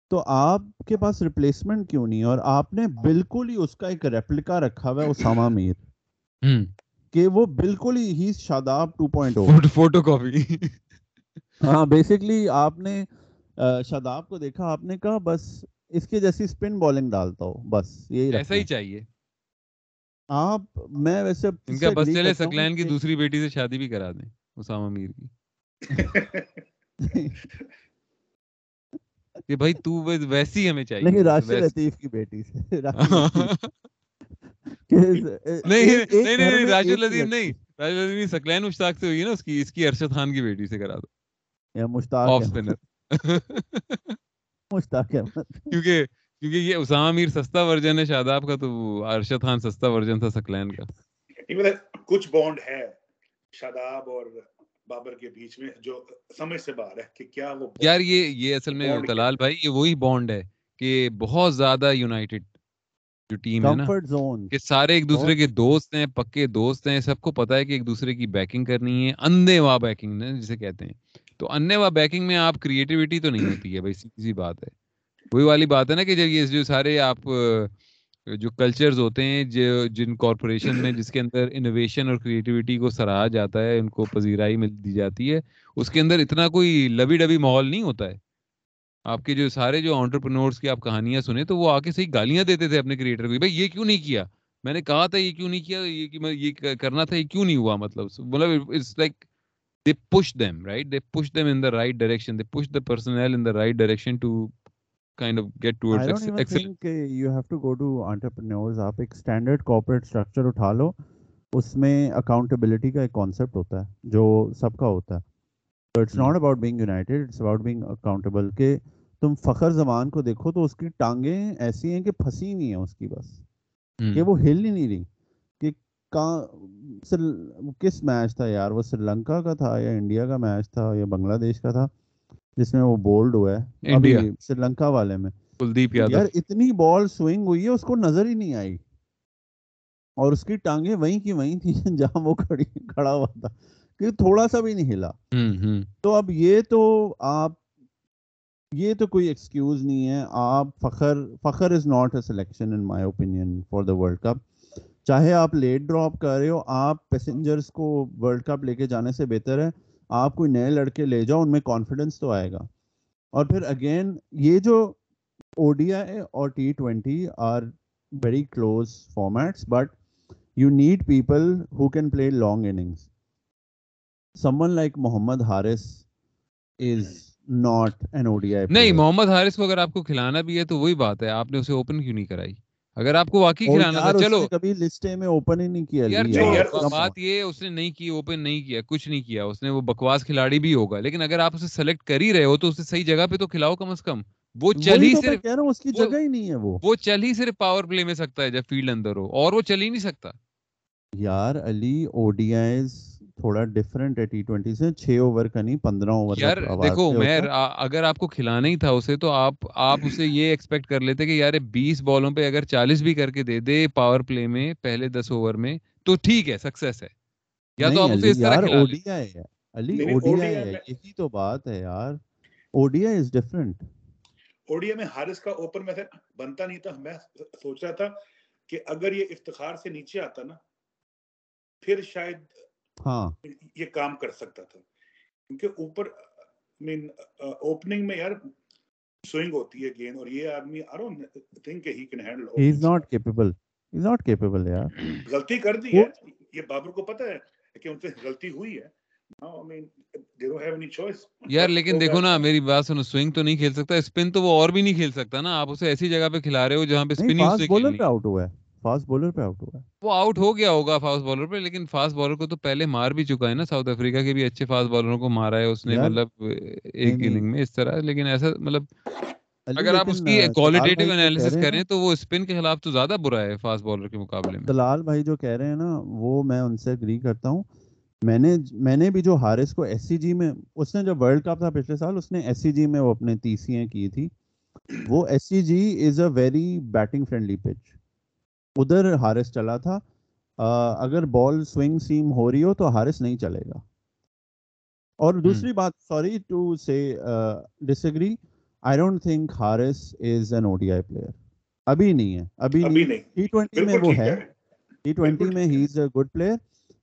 تو آپ کے پاس ریپلیسمنٹ کیوں نہیں اور آپ نے بالکل ہی اس کا ایک ریپلیکا رکھا ہوا ہے اسامہ میر۔ کہ وہ بالکل ہی ہی شاداب 2.0 فوٹو کاپی ہاں بیسکلی آپ نے شاداب کو دیکھا آپ نے کہا بس اس کے جیسی اسپن بالنگ ڈالتا ہو بس یہی ایسا ہی چاہیے۔ آپ میں ویسے ان کا بس چلے سکلین کی دوسری بیٹی سے شادی بھی کرا دیں اسامہ میر کی۔ کہ بھائی تو ویسی ہمیں چاہیے لیکن راشد لطیف کی بیٹی سے نہیں نہیں نہیں راشد لطیف نہیں۔ راشد لطیف سکلین مشتاق سے ہوئی نا اس کی اس کی ارشد خان کی بیٹی سے کرا دو یا مشتاق آف اسپنر مشتاق کیونکہ کیونکہ یہ اسامہ میر سستا ورژن ہے شاداب کا تو ارشد خان سستا ورژن تھا سکلین کا۔ کچھ بانڈ ہے شاداب اور بابر کے بیچ میں جو سمجھ سے باہر ہے کہ کیا وہ یار یہ یہ اصل میں تلال بھائی یہ وہی بانڈ ہے کہ بہت زیادہ یونائٹڈ جو ٹیم ہے نا کہ سارے ایک دوسرے کے دوست ہیں پکے دوست ہیں سب کو پتا ہے کہ ایک دوسرے کی بیکنگ کرنی ہے اندھے وا بیکنگ جسے کہتے ہیں۔ تو انے وا بیکنگ میں آپ کریٹیوٹی تو نہیں ہوتی ہے بھائی سیدھی بات ہے۔ وہی والی بات ہے نا کہ جب یہ جو سارے آپ جو کلچرز ہوتے ہیں، جو، جن کارپوریشن میں جس کے اندر انوویشن اور کریٹیوٹی کو سراہا جاتا ہے، ان کو پذیرائی مل دی جاتی ہے، اس کے اندر اتنا کوئی لبی ڈبی ماحول نہیں ہوتا ہے۔ آپ کے جو سارے جو آنٹرپرنورس کی آپ کہانیاں سنیں، تو وہ آ کے صحیح گالیاں دیتے تھے اپنے کریٹر کو بھائی، یہ کیوں نہیں کیا؟ میں نے کہا تھا یہ کیوں نہیں کیا، یہ یہ کرنا تھا، یہ کیوں نہیں ہوا؟ مطلب مطلب it's like they push them right they push them in the right direction they push the personnel in the right direction to kind of get towards I don't even excellent. think you have to go to entrepreneurs. آپ ایک standard corporate structure اٹھا لو اس میں accountability کا ایک concept ہوتا ہے جو سب کا ہوتا ہے۔ So it's not about being united it's about being accountable کہ تم فخر زمان کو دیکھو تو اس کی ٹانگیں ایسی ہیں کہ پھنسی نہیں ہیں اس کی بس۔ کہ وہ ہل ہی نہیں رہی۔ کہ کس میچ تھا یار؟ وہ سری لنکا کا تھا یا انڈیا کا میچ تھا یا بنگلہ دیش کا تھا؟ جس میں وہ بولڈ ہوا ہے ابھی سری لنکا والے میں۔ کلدیپ یادو۔ یار اتنی بال سوئنگ ہوئی ہے اس کو نظر ہی نہیں آئی۔ اور اس کی ٹانگیں وہیں کی وہیں تھی جہاں وہ کھڑی کھڑا ہوا تھا۔ کہ تھوڑا سا بھی نہیں ہلا۔ تو اب یہ تو آپ یہ تو کوئی ایکسکیوز نہیں ہے۔ آپ Fakhar Fakhar is not a selection in my opinion for the World Cup چاہے آپ لیٹ ڈراپ کر رہے ہو آپ پیسنجرز کو ورلڈ کپ لے کے جانے سے بہتر ہے۔ آپ کوئی نئے لڑکے لے جاؤ ان میں کانفیڈنس تو آئے گا۔ اور پھر اگین یہ جو او ڈی آئی اور T twenty are very close formats but you need people who can play long innings someone like Muhammad Haris is not an O D I نہیں محمد حارث کو اگر آپ کو کھلانا بھی ہے تو وہی بات ہے آپ نے اسے اوپن کیوں نہیں کرائی؟ اگر آپ کو واقعی کھلانا تھا چلو۔ کبھی لسٹے میں اوپن ہی نہیں کیا یار بات یہ اس نے نہیں کی اوپن نہیں کیا کچھ نہیں کیا۔ اس نے وہ بکواس کھلاڑی بھی ہوگا۔ لیکن اگر آپ اسے سلیکٹ کر ہی رہے ہو تو اسے صحیح جگہ پہ تو کھلاؤ کم از کم۔ وہ چل ہی صرف کہہ رہا ہوں اس کی جگہ ہی نہیں ہے وہ۔ وہ چل ہی صرف پاور پلے میں سکتا ہے جب فیلڈ اندر ہو اور وہ چل ہی نہیں سکتا۔ یار علی او ڈی آئیز تھوڑا ڈفرنٹ ہے ٹی ٹوینٹی سے چھ اوور کا نہیں پندرہ اوور یار دیکھو میں اگر آپ کو کھلانا ہی تھا اسے تو آپ آپ اسے یہ ایکسپیکٹ کر لیتے کہ یار بیس بالوں پہ اگر چالیس بھی کر کے دے دے پاور پلے میں پہلے دس اوور میں تو ٹھیک ہے سکسیس ہے۔ یا تو آپ اسے اس طرح کھلا لیں۔ علی او ڈی آئی ہے یہی تو بات ہے یار۔ او ڈی آئی از او ڈی آئی میں حارث کا اوپن میں بنتا نہیں تھا۔ میں سوچ رہا تھا کہ اگر یہ افتخار سے نیچے آتا نا پھر شاید ہاں۔ یہ کام کر سکتا تھا۔ کیونکہ اوپر مین اوپننگ میں یار سوئنگ ہوتی ہے گین اور یہ آدمی I don't think he can handle he is not capable he is not capable یار غلطی کر دی ہے۔ یہ بابر کو پتہ ہے کہ ان سے غلطی ہوئی ہے۔ یار لیکن دیکھو نا میری بات سنو سوئنگ تو نہیں کھیل سکتا اسپن تو وہ اور بھی نہیں کھیل سکتا نا۔ آپ اسے ایسی جگہ پہ کھلا رہے ہو جہاں پہ اسپن ہی آؤٹ ہوا ہے۔ فاسٹ بالر پہ آؤٹ ہوا وہ آؤٹ ہو گیا ہوگا فاسٹ بالر پہ لیکن فاسٹ بالر کو تو پہلے مار بھی چکا ہے نا ساؤتھ افریقہ کے بھی اچھے فاسٹ بالروں کو مارا ہے اس نے مطلب ایک اننگ میں اس طرح لیکن ایسا مطلب اگر آپ اس کی کوالٹیٹیو انالیسس کریں تو وہ اسپن کے خلاف تو زیادہ برا ہے فاسٹ بالر کے مقابلے میں۔ دلال بھائی جو کہہ رہے ہیں نا وہ میں ان سے اگری کرتا ہوں۔ میں نے میں نے بھی جو حارث کو ایس سی جی میں اس نے جب ورلڈ کپ تھا پچھلے سال اس نے ایس سی جی میں وہ اپنے تیسیاں کی تھی۔ وہ S C G is a very batting friendly pitch ادھر ہارس چلا تھا اگر بال سوئنگ سیم ہو رہی ہو تو ہارس نہیں چلے گا۔ اور دوسری بات سوری ٹو سے disagree I don't think Haris is an O D I player ابھی نہیں ہے ابھی ٹی ٹوینٹی میں وہ ہے۔ ٹی ٹوینٹی میں he is a good player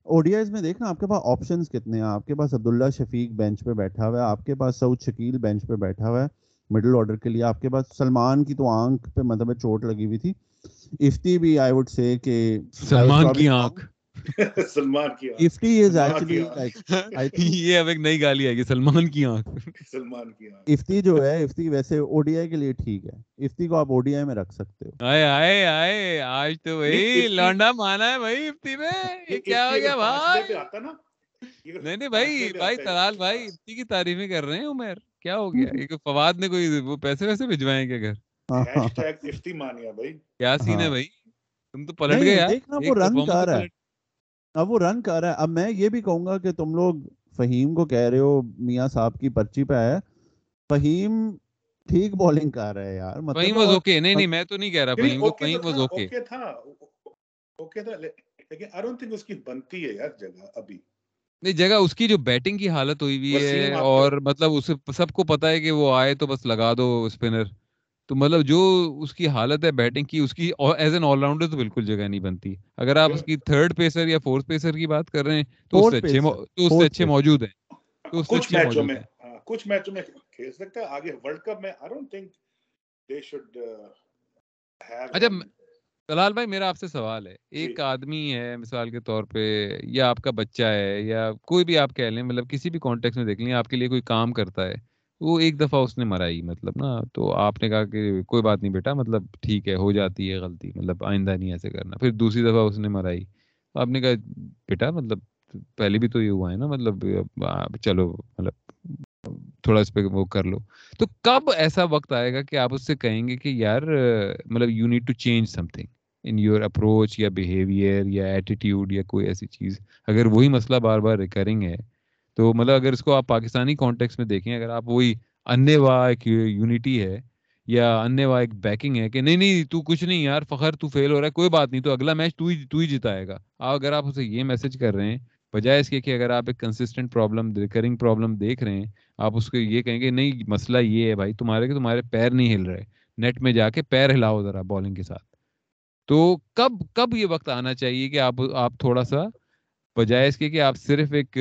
O D I's میں دیکھنا آپ کے پاس آپشنس کتنے ہیں؟ آپ کے پاس عبداللہ شفیق بینچ پہ بیٹھا ہوا ہے آپ کے پاس سعود شکیل بینچ پہ بیٹھا ہوا ہے۔ مڈل آرڈر کے لیے آپ کے پاس سلمان کی تو آنکھ پہ مطلب چوٹ لگی ہوئی تھی۔ افتی بھی آئی وڈ سے کہ سلمان کی آنکھ سلمان کی افتی از ایکچولی لائک یہ اب ایک نئی گالی آئے گی سلمان کی آنکھ سلمان کی آنکھ افتی جو ہے افتی ویسے او ڈی آئی کے لیے ٹھیک ہے افتی کو آپ او ڈی آئی میں رکھ سکتے ہو آئے آئے آئے آج تو وہی لانڈا مانا ہے بھائی افتی میں یہ کیا ہو گیا بھائی نہیں نہیں بھائی بھائی تلال بھائی افتی کی تعریفیں کر رہے ہیں عمر کیا ہو گیا فواد نے کوئی وہ پیسے ویسے بھجوائے کیا گھر کیا سین ہے بھائی؟ تم تو پلٹ گئے یار۔ دیکھنا وہ رن کر رہا ہے۔ اب وہ رن کر رہا ہے۔ اب میں یہ بھی کہوں گا کہ تم لوگ فہیم کو کہہ رہے ہو میاں صاحب کی پرچی پہ ہے۔ فہیم ٹھیک بالنگ کر رہا ہے یار۔ مطلب فہیم واز اوکے نہیں نہیں میں تو نہیں کہہ رہا۔ فہیم کو فہیم واز اوکے تھا۔ اوکے تھا لیکن آئی ڈونٹ تھنک اس کی بنتی ہے یار جگہ ابھی۔ نہیں جگہ اس کی جو بیٹنگ کی حالت ہوئی ہوئی ہے اور مطلب اسے سب کو پتا ہے کہ وہ آئے تو بس لگا دو اسپنر۔ تو مطلب جو اس کی حالت ہے بیٹنگ کی اس کی ایز این آل راؤنڈر تو بالکل جگہ نہیں بنتی۔ اگر آپ اس کی تھرڈ پیسر یا فورتھ پیسر کی بات کر رہے ہیں تو اس سے اچھے تو اس سے اچھے موجود ہیں۔ تو اس سے اچھے موجود ہیں۔ کچھ میچوں میں کھیل سکتا ہے۔ آگے ورلڈ کپ میں I don't think they should اچھا دلال بھائی میرا آپ سے سوال ہے۔ ایک آدمی ہے مثال کے طور پہ یا آپ کا بچہ ہے یا کوئی بھی آپ کہہ لیں مطلب کسی بھی کانٹیکس میں دیکھ لیں آپ کے لیے کوئی کام کرتا ہے۔ وہ ایک دفعہ اس نے مرائی مطلب نا، تو آپ نے کہا کہ کوئی بات نہیں بیٹا مطلب ٹھیک ہے، ہو جاتی ہے غلطی مطلب آئندہ نہیں ایسے کرنا۔ پھر دوسری دفعہ اس نے مرائی تو آپ نے کہا، بیٹا مطلب پہلے بھی تو یہ ہوا ہے نا مطلب چلو مطلب تھوڑا اس پہ وہ کر لو۔ تو کب ایسا وقت آئے گا کہ آپ اس سے کہیں گے کہ یار مطلب you need to change something in your approach یا بیہیویئر یا ایٹیٹیوڈ یا کوئی ایسی چیز۔ اگر وہی مسئلہ بار بار ریکرنگ ہے تو مطلب اگر اس کو آپ پاکستانی کانٹیکس میں دیکھیں، اگر آپ وہی انیہ وا ایک یونٹی ہے یا انیہ وا ایک بیکنگ ہے کہ نہیں نہیں، تو کچھ نہیں یار، فخر تو فیل ہو رہا ہے، کوئی بات نہیں، تو اگلا میچ تو ہی تو ہی جتائے گا۔ اگر آپ اسے یہ میسج کر رہے ہیں، بجائے اس کے کہ اگر آپ ایک کنسسٹنٹ پرابلم ریکرنگ پرابلم دیکھ رہے ہیں، آپ اس کو یہ کہیں گے نہیں، مسئلہ یہ ہے بھائی، تمہارے کہ تمہارے پیر نہیں ہل رہے نیٹ میں جا کے پیر ہلاؤ ذرا بالنگ کے ساتھ۔ تو کب کب یہ وقت آنا چاہیے کہ آپ آپ تھوڑا سا بجائے اس کے کہ آپ صرف ایک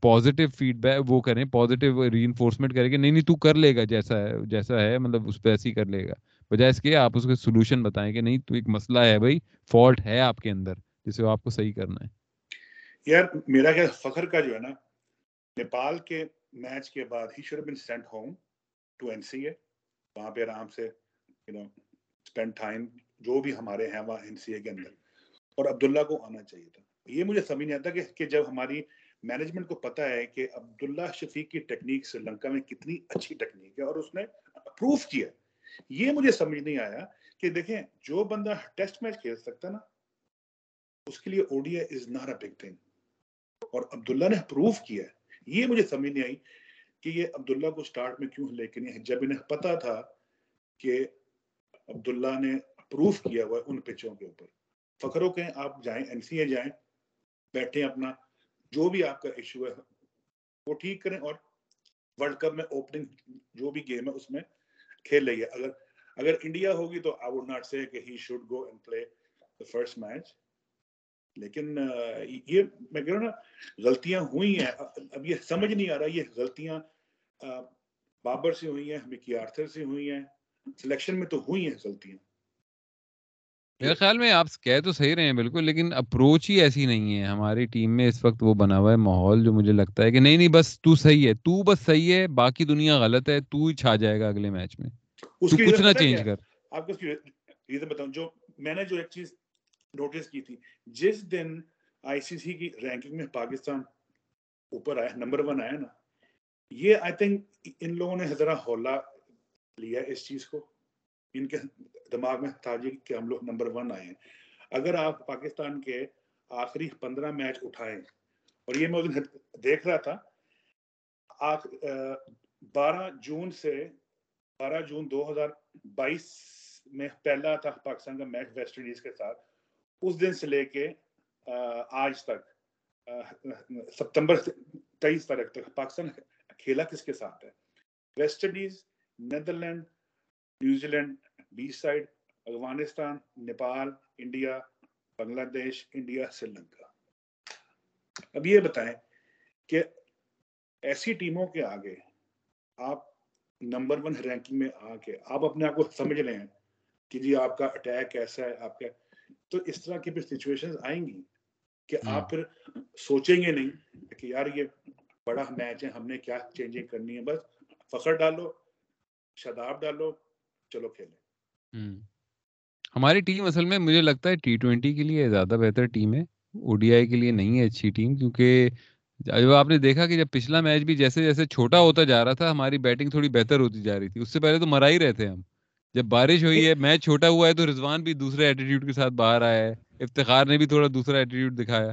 پازیٹیو فیڈ بیک وہ کریں پازیٹیو ری انفورسمنٹ کریں کہ نہیں نہیں، تو کر لے گا جیسا ہے جیسا ہے مطلب اس پہ ایسے ہی کر لے گا۔ بجائے اس کے آپ اس کا سولوشن بتائیں کہ نہیں، تو ایک مسئلہ ہے بھائی فالٹ ہے آپ کے اندر، جسے آپ کو صحیح کرنا ہے۔ یار، میرا کیا فخر کا جو ہے نا، نیپال کے میچ کے بعد ہی should been sent home to N C A. وہاں پہ آرام سے یو نو اسپینڈ ٹائم جو بھی ہمارے ہیں وہاں این سی اے کے اندر۔ اور عبداللہ کو آنا چاہیے تھا۔ یہ مجھے سمجھ نہیں آتا کہ, کہ جب ہماری مینجمنٹ کو پتا ہے کہ عبداللہ شفیق کی ٹیکنیک سری لنکا میں کتنی اچھی ٹیکنیک ہے اور اس نے اپروف کیا یہ مجھے سمجھ نہیں آیا کہ دیکھیں جو بندہ ٹیسٹ میچ کھیل سکتا نا اس کے لیے Odia is not a big thing اور عبداللہ نے اپروف کیا یہ مجھے سمجھ نہیں آئی کہ یہ عبداللہ کو سٹارٹ میں کیوں لے کے نہیں جب انہیں پتا تھا کہ عبداللہ نے اپروف کیا ہوا ہے ان پچوں کے اوپر۔ فخروں کہیں آپ جائیں این سی اے جائیں بیٹھیں اپنا، جو بھی آپ کا ایشو ہے، وہ ٹھیک کریں اور ورلڈ کپ میں اوپننگ جو بھی گیم ہے، اس میں کھیل لئیے۔ اگر اگر انڈیا ہوگی تو آئی وڈ ناٹ سے کہ he should go and play the first match لیکن یہ میں کہہ رہا ہوں نا، غلطیاں ہوئی ہیں۔ اب یہ سمجھ نہیں آ رہا، یہ غلطیاں بابر سے ہوئی ہیں مکی آرتھر سے ہوئی ہیں۔ سلیکشن میں تو ہوئی ہیں غلطیاں۔ میرے خیال میں آپ کہہ تو صحیح رہے ہیں بالکل لیکن اپروچ ہی ایسی نہیں ہے۔ ہماری ٹیم میں اس وقت وہ بنا ہوا ہے ماحول جو مجھے لگتا ہے کہ نہیں نہیں بس تو صحیح ہے تو بس صحیح ہے باقی دنیا غلط ہے تو ہی چھا جائے گا اگلے میچ میں۔ تو کچھ نہ چینج کر۔ آپ کو ریزن بتاؤں جو میں نے جو ایک چیز نوٹس کی تھی جس دن آئی سی سی کی رینکنگ میں پاکستان اوپر آیا نمبر ون آیا نا یہ آئی تھنک ان لوگوں نے ذرا ہولا لیا اس چیز کو۔ ان کے دماغ میں تھا جی کہ ہم لوگ نمبر ون آئے ہیں۔ اگر آپ پاکستان کے آخری پندرہ میچ اٹھائیں، اور یہ میں اس دن دیکھ رہا تھا بارہ جون سے، بارہ جون دو ہزار بائیس میں پہلا تھا پاکستان کا میچ ویسٹ انڈیز کے ساتھ، اس دن سے لے کے آج تک ستمبر تیئیس تاریخ تک پاکستان کھیلا کس کے ساتھ ہے؟ ویسٹ انڈیز، نیدرلینڈ، نیوزی لینڈ بیچ side Afghanistan Nepal India Bangladesh India Sri Lanka اب یہ بتائیں کہ ایسی ٹیموں کے آگے آپ نمبر ون رینکنگ میں آ کے آپ اپنے آپ کو سمجھ رہے ہیں کہ جی آپ کا اٹیک کیسا ہے آپ کا تو اس طرح کی پھر سچویشن آئیں گی کہ آپ پھر سوچیں گے نہیں کہ یار یہ بڑا میچ ہے ہم نے کیا چینجنگ کرنی ہے بس فخر ڈالو شاداب ڈالو چلو کھیلیں۔ ہماری ٹیم اصل میں مجھے لگتا ہے ٹی ٹوینٹی کے لیے زیادہ بہتر ٹیم ہے او ڈی آئی کے لیے نہیں ہے اچھی ٹیم، کیونکہ جب آپ نے دیکھا کہ جب پچھلا میچ بھی جیسے جیسے چھوٹا ہوتا جا رہا تھا، ہماری بیٹنگ تھوڑی بہتر ہوتی جا رہی تھی۔ اس سے پہلے تو مرا ہی رہتے تھے ہم۔ جب بارش ہوئی ہے، میچ چھوٹا ہوا ہے تو رضوان بھی دوسرے ایٹیٹیوڈ کے ساتھ باہر آیا ہے۔ افتخار نے بھی تھوڑا دوسرا ایٹیٹیوڈ دکھایا۔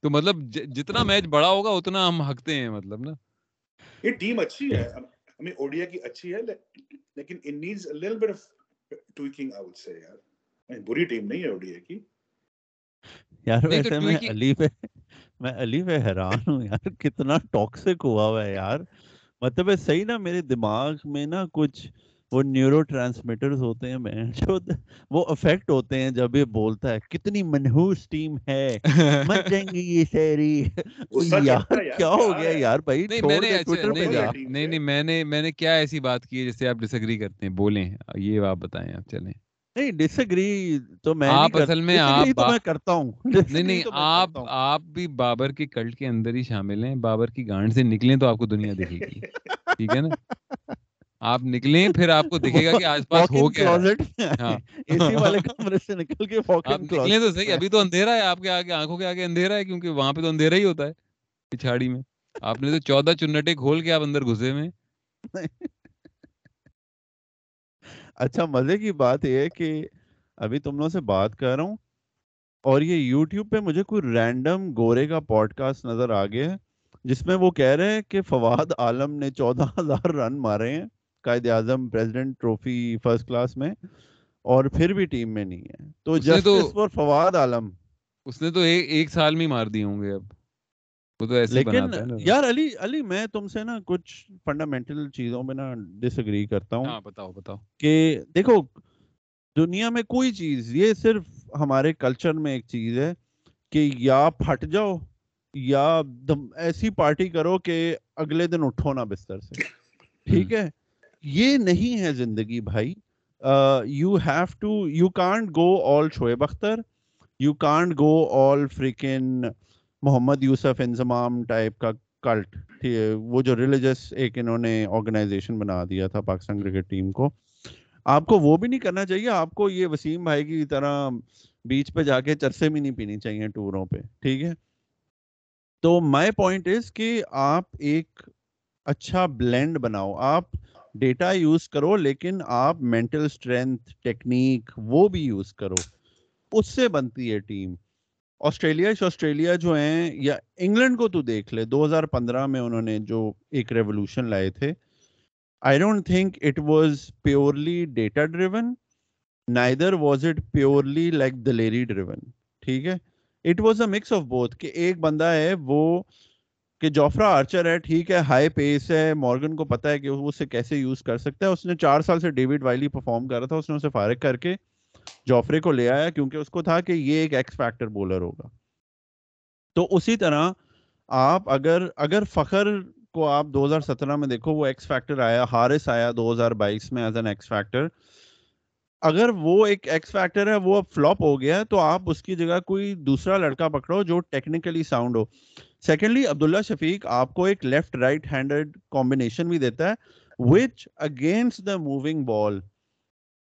تو مطلب جتنا میچ بڑا ہوگا، اتنا ہم ہکتے ہیں مطلب نا۔ یہ ٹیم اچھی ہے۔ ہمیں اوڈیا کی اچھی ہے لیکن ٹویکنگ آئی وڈ سے یار بری ٹیم نہیں ہے اوڈی کی یار ویسے میں علی پہ میں علی پہ حیران ہوں یار کتنا ٹاکسک ہوا ہوا ہے یار مطلب صحیح نا میرے دماغ میں نا کچھ وہ نیورو ٹرانسمیٹرز ہوتے ہیں میں جو وہ افیکٹ ہوتے ہیں جب یہ بولتا ہے کتنی منحوس ٹیم ہے مر جائیں گی یہ شہری۔ یار کیا ہو گیا یار۔ بھائی؟ میں نے نہیں نہیں میں نے میں نے کیا ایسی بات کی ہے جس سے آپ ڈس ایگری کرتے ہیں؟ بولیں یہ آپ بتائیں آپ چلیں۔ نہیں ڈس ایگری تو میں آپ اصل میں آپ میں کرتا ہوں۔ نہیں نہیں آپ آپ بھی بابر کے کلٹ کے اندر ہی شامل ہیں۔ بابر کی گانڈ سے نکلیں تو آپ کو دنیا دکھے گی۔ ٹھیک ہے نا؟ آپ نکلیں پھر آپ کو دکھے گا کہ آس پاس ہو گیا ہاں۔ نکلیں تو صحیح ابھی تو اندھیرا ہے آپ کے آگے آنکھوں کے آگے اندھیرا ہے کیونکہ وہاں پہ تو اندھیرا ہی ہوتا ہے پچھاڑی میں۔ آپ نے تو چودہ چنٹے کھول کے آپ اندر گھسے میں اچھا مزے کی بات یہ ہے کہ ابھی تم لوگوں سے بات کر رہا ہوں اور یہ یوٹیوب پہ مجھے کوئی رینڈم گورے کا پوڈ کاسٹ نظر آ گیا ہے جس میں وہ کہہ رہے ہیں کہ فواد عالم نے چودہ ہزار رن مارے ہیں۔ Quaid Azam President trophy first class میں اور پھر بھی ٹیم میں نہیں ہے۔ تو جسٹس فور فواد عالم اس نے تو ایک سال میں مار دیے ہوں گے اب۔ وہ تو ایسے لیکن یار علی علی میں تم سے نا کچھ فنڈامنٹل چیزوں میں نا ڈس اگری کرتا ہوں ہاں، بتاؤ بتاؤ۔ کہ دیکھو دنیا میں کوئی چیز یہ صرف ہمارے کلچر میں ایک چیز ہے کہ یا پھٹ جاؤ یا ایسی پارٹی کرو کہ اگلے دن اٹھو نا بستر سے۔ ٹھیک ہے؟ یہ نہیں ہے زندگی بھائی۔ You have to you can't go all Shoaib Akhtar you can't go all freaking Mohammad Yousuf Inzamam type کا کلٹ وہ جو ریلیجس ایک انہوں نے آرگنائزیشن بنا دیا تھا پاکستان کرکٹ ٹیم کو۔ آپ کو وہ بھی نہیں کرنا چاہیے، آپ کو یہ وسیم بھائی کی طرح بیچ پہ جا کے چرسے بھی نہیں پینی چاہیے ٹوروں پہ، ٹھیک ہے۔ تو مائی پوائنٹ از کہ آپ ایک اچھا بلینڈ بناؤ۔ آپ ڈیٹا یوز کرو، لیکن آپ مینٹل اسٹرینتھ ٹیکنیک وہ بھی یوز کرو۔ اس سے بنتی ہے ٹیم۔ آسٹریلیا آسٹریلیا جو ہیں، یا انگلینڈ کو تو دیکھ لے، دو ہزار پندرہ میں انہوں نے جو ایک ریولوشن لائے تھے۔ I don't think it was purely data driven neither was it purely like دلیری ڈریون ٹھیک ہے؟ It was a mix of both کہ ایک بندہ ہے، وہ کہ جوفرا آرچر ہے، ٹھیک ہے، ہائی پیس ہے، مورگن کو پتا ہے کہ وہ اسے کیسے یوز کر سکتا ہے۔ اس نے چار سال سے ڈیوڈ وائلی پرفارم کر رہا تھا، اس نے اسے فارغ کر کے جوفرے کو لے آیا، کیونکہ اس کو تھا کہ یہ ایک ایکس فیکٹر بولر ہوگا۔ تو اسی طرح آپ اگر اگر فخر کو آپ دو ہزار سترہ میں دیکھو، وہ ایکس فیکٹر آیا ہارس آیا دو ہزار بائیس میں ایز این ایکس فیکٹر اگر وہ ایک ایکس فیکٹر ہے، وہ اب فلاپ ہو گیا، تو آپ اس کی جگہ کوئی دوسرا لڑکا پکڑو جو ٹیکنیکلی ساؤنڈ ہو۔ سیکنڈلی عبداللہ شفیق آپ کو ایک لیفٹ رائٹ ہینڈڈ کمبینیشن بھی دیتا ہے which against the moving ball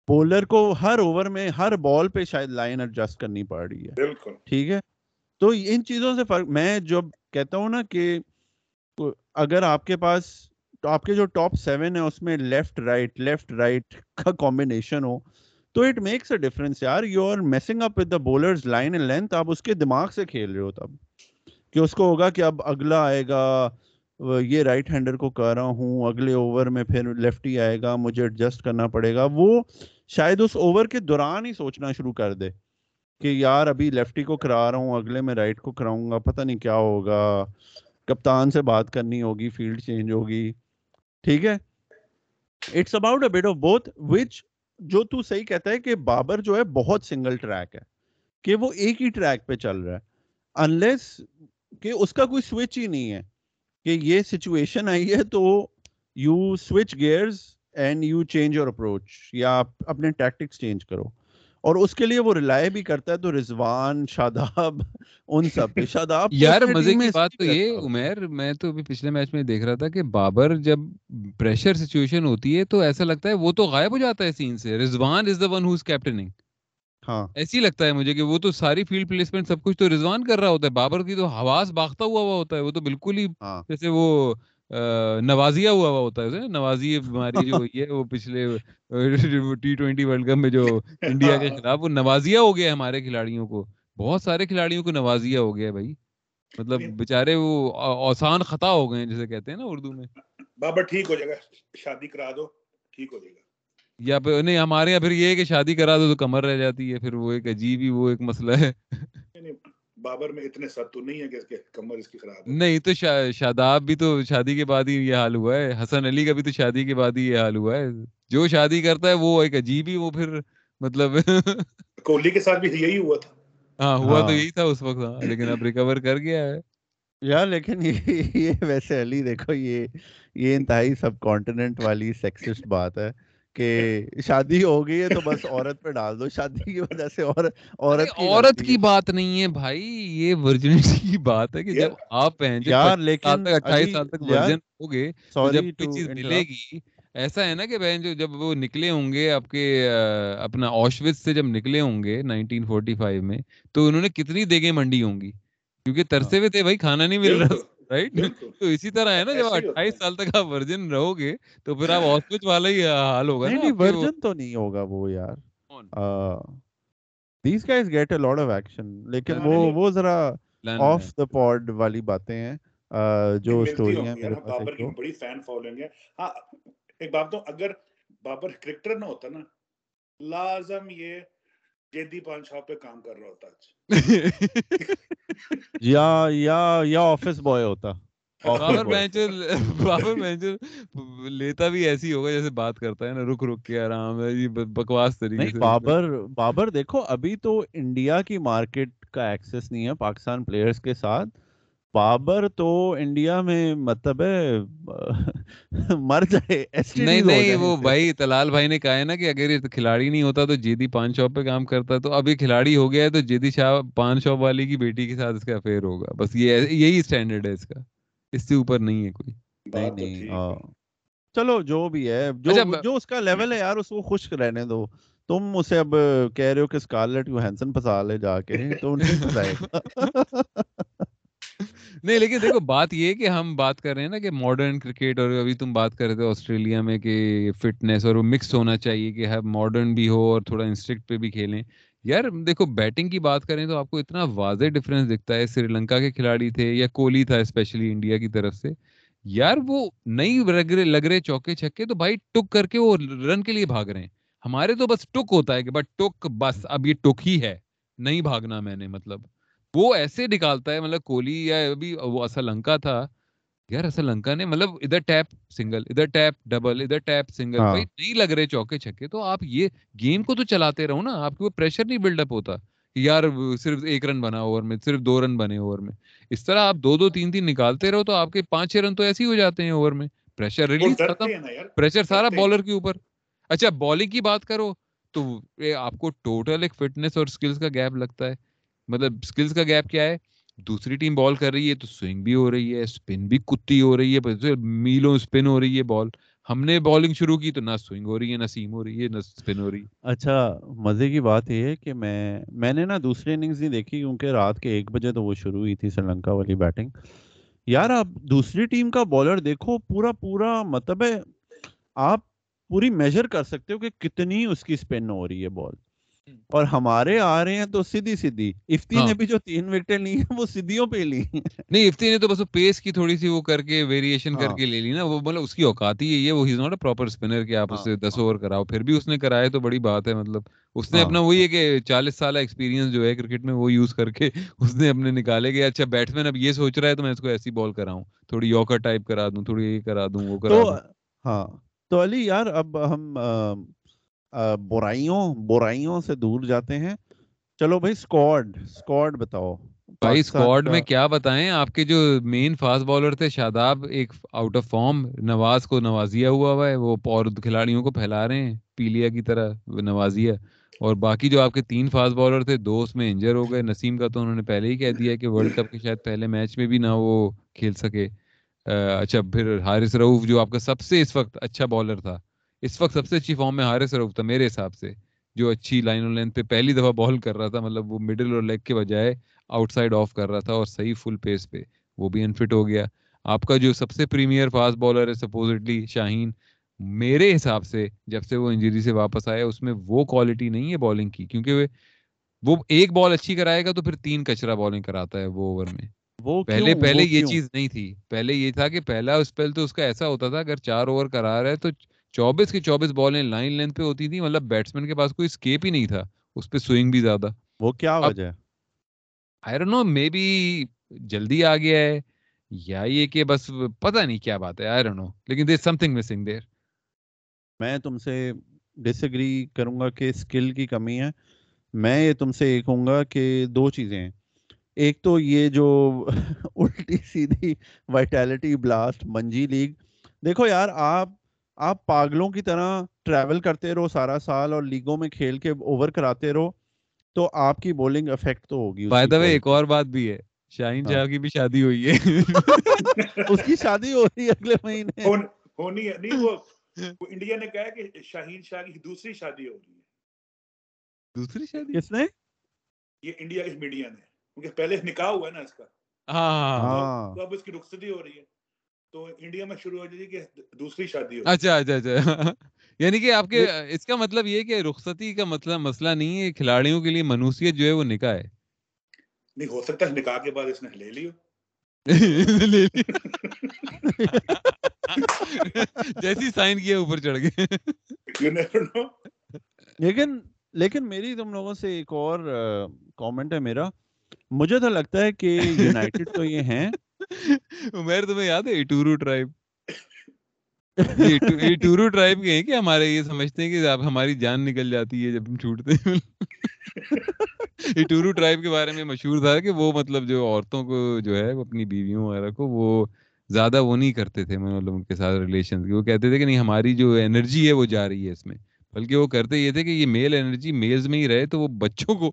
bowler کو ہر اوور میں ہر بال پہ شاید لائن ایڈجسٹ کرنی پڑ رہی ہے۔ بالکل۔ ٹھیک ہے؟ تو ان چیزوں سے فرق میں جب کہتا ہوں نا کہ اگر آپ کے پاس آپ کے جو ٹاپ سیون ہے اس میں لیفٹ رائٹ لیفٹ رائٹ کا کمبینیشن ہو تو اٹ میکس اے ڈفرنس یار you are messing up with the bowlers line and length آپ اس کے دماغ سے کھیل رہے ہو تب۔ کہ اس کو ہوگا کہ اب اگلا آئے گا، یہ رائٹ ہینڈر کو کہہ رہا ہوں، اگلے اوور میں پھر لیفٹ ہی آئے گا، مجھے ایڈجسٹ کرنا پڑے گا۔ وہ شاید اس اوور کے دوران ہی سوچنا شروع کر دے کہ یار ابھی لیفٹی کو کرا رہا ہوں، اگلے میں رائٹ کو کراؤں گا، پتہ نہیں کیا ہوگا۔ کپتان سے بات کرنی ہوگی فیلڈ چینج ہوگی۔ ٹھیک ہے؟ It's about a bit of both which جو تو صحیح کہتا ہے کہ بابر جو ہے بہت سنگل ٹریک ہے، کہ وہ ایک ہی ٹریک پہ چل رہا ہے۔ انلیس کہ اس کا کوئی سوئچ ہی نہیں ہے۔ کہ یہ سچویشن آئی ہے تو you switch gears and you change your approach یا آپ اپنے ٹیکٹکس چینج کرو۔ اور اس کے لیے وہ ریلائے بھی کرتا ہے تو رضوان شاداب ان سب پہ۔ شاداب یار مزے کی بات تو یہ عمیر میں تو ابھی پچھلے میچ میں دیکھ رہا تھا کہ بابر جب پریشر سچویشن ہوتی ہے تو ایسا لگتا ہے وہ تو غائب ہو جاتا ہے سین سے۔ Rizwan is the one whose کیپٹننگ ہاں۔ ایسی لگتا ہے مجھے کہ وہ تو ساری فیلڈ پلیسمنٹ سب کچھ تو رضوان کر رہا ہوتا ہے۔ بابر کی تو حواس باغتا ہوا ہوا ہوتا ہے۔ وہ تو بالکل ہی ہاں۔ جیسے وہ نوازیا ہوا ہوا ہوتا ہے۔ نوازی بیماری جو ہوئی ہے وہ پچھلے ٹی ٹوینٹی ورلڈ کپ میں جو انڈیا کے خلاف وہ نوازیا ہو گیا ہمارے کھلاڑیوں کو۔ بہت سارے کھلاڑیوں کو نوازیا ہو گیا بھائی۔ مطلب بےچارے وہ آسان خطا ہو گئے جیسے کہتے ہیں نا اردو میں۔ بابا ٹھیک ہو جائے گا شادی کرا دو ٹھیک ہو جائے گا۔ یا پھر نہیں ہمارے یہاں پھر یہ ہے کہ شادی کرا دو تو کمر رہ جاتی ہے پھر وہ ایک عجیب ہی وہ ایک مسئلہ ہے۔ بابر میں اتنے سب تو نہیں ہے کہ اس کے کمر اس کی خراب ہے نہیں تو شاداب بھی تو شادی کے بعد ہی یہ حال ہوا ہے۔ حسن علی کا بھی تو شادی کے بعد ہی یہ حال ہوا ہے۔ جو شادی کرتا ہے وہ ایک عجیب ہی وہ پھر مطلب کوہلی کے ساتھ بھی یہی ہوا تھا۔ ہاں ہوا تو ہاں۔ یہی تھا اس وقت ہاں لیکن اب ریکور کر گیا ہے۔ یار لیکن یہ ویسے علی دیکھو یہ یہ انتہائی سب کانٹیننٹ والی سیکسسٹ بات ہے۔ کہ شادی ہو گئی ہے تو بس عورت پہ ڈال دو۔ شادی کی وجہ سے اور عورت کی عورت کی بات نہیں ہے بھائی یہ ورجنٹی کی بات ہے کہ جب آپ ہیں یار لیکن اٹھائیس سال تک ورجن ہو گے جب کوئی چیز ملے گی ایسا ہے نا کہ بہن جو جب وہ نکلے ہوں گے آپ کے اپنا اوشوت سے جب نکلے ہوں گے 1945 میں تو انہوں نے کتنی دیگیں منڈی ہوں گی؟ کیونکہ ترسے ہوئے تھے بھائی کھانا نہیں مل رہا۔ رائٹ تو اسی طرح ہے نا جب اٹھائیس سال تک آپ ورجن رہو گے تو پھر آپ والا ہی حال ہوگا نہیں ورجن تو نہیں ہوگا وہ یار these guys get a lot of action لیکن وہ وہ ذرا آف دا پوڈ والی باتیں ہیں جو اسٹوری ہیں میرے پاس بابر کی بڑی فین فالوئنگ ہے ہاں ایک بات تو اگر بابر کرکٹر نہ ہوتا نا لازم یہ جیدی پان شاپ پہ کام کر رہا ہوتا یا یا یا آفس بوائے ہوتا بابر بینچر بابر بینچر لیتا بھی ایسی ہوگا جیسے بات کرتا ہے نا رک رک کے آرام ہے یہ بکواس طریقے سے بابر بابر دیکھو ابھی تو انڈیا کی مارکیٹ کا ایکسس نہیں ہے پاکستان پلیئرز کے ساتھ بابر تو انڈیا میں مطلب ہے مر جائے نہیں نہیں وہ بھائی تلال بھائی نے کہا ہے نا کہ اگر یہ کھلاڑی نہیں ہوتا تو جیدی پان شاپ پہ کام کرتا تو اب یہ کھلاڑی ہو گیا ہے تو جیدی شاہ پان شاپ والی کی بیٹی کے ساتھ اس کا افیئر ہوگا۔ بس یہ یہی اسٹینڈرڈ ہے اس کا۔ اس سے اوپر نہیں ہے کوئی۔ نہیں نہیں چلو جو بھی ہے جو اچھا، جو اس کا لیول ہے یار اس کو خوش رہنے دو۔ تم اسے اب کہہ رہے ہو کہ اسکارلٹ یو ہینسن پسا لے جا کے تو نہیں پسائے نہیں، لیکن دیکھو، بات یہ کہ ہم بات کر رہے ہیں نا کہ ماڈرن کرکٹ اور ابھی تم بات کر رہے تھے آسٹریلیا میں کہ فٹنس اور وہ مکس ہونا چاہیے کہ ہر ماڈرن بھی ہو اور تھوڑا انسٹرکٹ پہ بھی کھیلیں۔ یار، دیکھو بیٹنگ کی بات کریں تو آپ کو اتنا واضح ڈفرینس دکھتا ہے۔ سری لنکا کے کھلاڑی تھے یا کوہلی تھا اسپیشلی انڈیا کی طرف سے۔ یار، وہ نہیں لگ رہے چوکے چھکے تو بھائی ٹک کر کے وہ رن کے لیے بھاگ رہے ہیں۔ ہمارے تو بس ٹک ہوتا ہے کہ بس ٹک، بس اب یہ ٹک ہی ہے۔ نہیں بھاگنا میں نے مطلب۔ وہ ایسے نکالتا ہے مطلب کوہلی یا ابھی وہ اصل لنکا تھا۔ یار اصل لنکا نے مطلب ادھر ٹیپ سنگل ادھر ٹیپ ڈبل ادھر ٹیپ سنگل بھائی نہیں لگ رہے چوکے چھکے تو آپ یہ گیم کو تو چلاتے رہو نا آپ کو پریشر نہیں بلڈ اپ ہوتا یار صرف ایک رن بنا اوور میں صرف دو رن بنے اوور میں۔ اس طرح آپ دو دو تین تین نکالتے رہو تو آپ کے پانچ چھ رن تو ایسے ہی ہو جاتے ہیں اوور میں۔ پریشر ریلیز ختم پریشر سارا بالر کے اوپر۔ اچھا بالنگ کی بات کرو تو آپ کو ٹوٹل ایک فٹنس اور اسکلس کا گیپ لگتا ہے۔ مطلب اسکلس کا گیپ کیا ہے؟ دوسری ٹیم بال کر رہی ہے تو سوئنگ بھی ہو رہی ہے اسپن بھی کتی ہو رہی ہے میلوں اسپن ہو رہی ہے بال ہم نے بالنگ شروع کی تو نہ سوئنگ ہو رہی ہے، نہ سیم ہو رہی ہے، نہ اسپن ہو رہی ہے۔ اچھا مزے کی بات یہ ہے کہ میں میں نے نا دوسری اننگز نہیں دیکھی کیونکہ رات کے ایک بجے تو وہ شروع ہوئی تھی سری لنکا والی بیٹنگ یار آپ دوسری ٹیم کا بالر دیکھو، پورا پورا مطلب ہے، آپ پوری میجر کر سکتے ہو کہ کتنی اس کی اسپن ہو رہی ہے بال اور ہمارے آ رہے ہیں تو سیدھی سیدھی۔ افتی ہاں۔ نے بھی جو تین وکٹیں لی ہیں وہ سیدھیوں پہ لی نہیں افتی نے تو بس پیس کی تھوڑی سی وہ کر کے ویریشن کر ہاں۔ کے لے لی نا۔ وہ مطلب اس کی اوقات ہی یہ وہ ہی ناٹ پراپر اسپنر کہ آپ اس سے ہاں، دس ہاں۔ اوور کراؤ۔ پھر بھی اس نے کرائے تو بڑی بات ہے مطلب اس نے ہاں، اپنا وہی ہے کہ چالیس سالہ ایکسپیرینس جو ہے کرکٹ میں وہ یوز کر کے اس نے اپنے نکالے کہ اچھا بیٹسمین اب یہ سوچ رہا ہے تو میں اس کو ایسی بال کراؤں۔ تھوڑی یوکر ٹائپ کرا دوں تھوڑی یہ کرا دوں وہ کرا دوں۔ ہاں۔ تو علی یار اب ہم برائیوں برائیوں سے دور جاتے ہیں۔ چلو بھائی اسکواڈ اسکواڈ بتاؤ۔ بھائی اسکواڈ میں کیا بتائیں؟ آپ کے جو مین فاسٹ بالر تھے شاداب ایک آؤٹ آف فارم نواز کو نوازیا ہوا ہوا ہے۔ وہ اور کھلاڑیوں کو پھیلا رہے ہیں پیلیا کی طرح نوازیا۔ اور باقی جو آپ کے تین فاسٹ بالر تھے دو اس میں انجر ہو گئے۔ نسیم کا تو انہوں نے پہلے ہی کہہ دیا کہ ورلڈ کپ کے شاید پہلے میچ میں بھی نہ وہ کھیل سکے۔ اچھا پھر حارث روف جو آپ کا سب سے اس وقت اچھا بالر تھا اس وقت سب سے اچھی فارم میں حارث روف تھا میرے حساب سے جو اچھی لائن اور لینتھ پہ پہلی دفعہ بال کر رہا تھا مطلب وہ مڈل اور لیگ کے بجائے آؤٹ سائڈ آف کر رہا تھا اور صحیح فل پیس پہ وہ بھی انفٹ ہو گیا۔ آپ کا جو سب سے پریمیئر فاسٹ بالر ہے سپوزٹلی شاہین میرے حساب سے جب سے وہ انجری سے واپس آیا اس میں وہ کوالٹی نہیں ہے بالنگ کی کیونکہ وہ ایک بال اچھی کرائے گا تو پھر تین کچرا بالنگ کراتا ہے وہ اوور میں۔ وہ پہلے کیوں؟ پہلے وہ یہ کیوں؟ چیز نہیں تھی۔ پہلے یہ تھا کہ پہلا اسپیل تو اس کا ایسا ہوتا تھا اگر چار اوور کرا رہا ہے تو چوبیس کی چوبیس بالیں لائن لینتھ پہ ہوتی تھی مطلب بیٹسمین کے پاس کوئی اسکیپ ہی نہیں تھا اس پہ سوئنگ بھی زیادہ۔ وہ کیا وجہ ہے؟ I don't know may be جلدی آ گیا ہے یا یہ کہ بس پتہ نہیں کیا بات ہے آئی ڈونٹ نو لیکن there something missing there میں تم سے ڈس ایگری کروں گا کہ اسکل کی کمی ہے۔ میں یہ تم سے یہ کہوں گا کہ دو چیزیں ہیں۔ ایک تو یہ جو الٹی سیدھی وائٹیلٹی بلاسٹ منجی لیگ دیکھو یار آپ آپ پاگلوں کی طرح ٹریول کرتے رہو سارا سال اور لیگوں میں کھیل کے اوور کراتے رہو تو آپ کی بولنگ افیکٹ تو ہوگی بائی دا وے ایک اور بات بھی ہے شاہین ہاں۔ شاہ کی بھی شادی ہوئی ہے۔ اس کی شادی ہو رہی ہے اگلے مہینے۔ ہونی ہے۔ نہیں وہ انڈیا نے کہا کہ شاہین شاہ کی دوسری شادی ہو رہی ہے دوسری شادی؟ کس نے؟ یہ انڈیا کی میڈیا نے۔ کیونکہ پہلے نکاح ہوا ہے نا اس کا۔ ہاں۔ ہاں۔ تو اب اس کی رخصتی ہو رہی ہے۔ تو انڈیا میں شروع ہو جائے کہ دوسری شادی ہو۔ اچھا اچھا اچھا۔ یعنی کہ آپ کے اس کا مطلب یہ کہ رخصتی کا مطلب مسئلہ نہیں ہے کھلاڑیوں کے لیے منوسیت جو ہے وہ نکاح ہے۔ نہیں ہو سکتا ہے نکاح کے بعد اس نے لے لیو جیسی سائن کیا اوپر چڑھ گئے۔ لیکن لیکن میری تم لوگوں سے ایک اور کامنٹ ہے میرا۔ مجھے تو لگتا ہے کہ یونائٹڈ تو یہ ہیں۔ عمیر تمہیں یاد ہے اٹورو ٹرائب؟ اٹورو ٹرائب کے ہیں کہ ہمارے یہ سمجھتے ہیں کہ ہماری جان نکل جاتی ہے جب ہم چھوٹتے ہیں۔ اٹورو ٹرائب کے بارے میں مشہور تھا کہ وہ مطلب جو عورتوں کو جو ہے اپنی بیویوں وغیرہ کو وہ زیادہ وہ نہیں کرتے تھے مطلب ان کے ساتھ ریلیشن وہ کہتے تھے کہ نہیں، ہماری جو انرجی ہے وہ جا رہی ہے اس میں۔ بلکہ وہ کرتے یہ تھے کہ یہ میل انرجی میلز میں ہی رہے تو وہ بچوں کو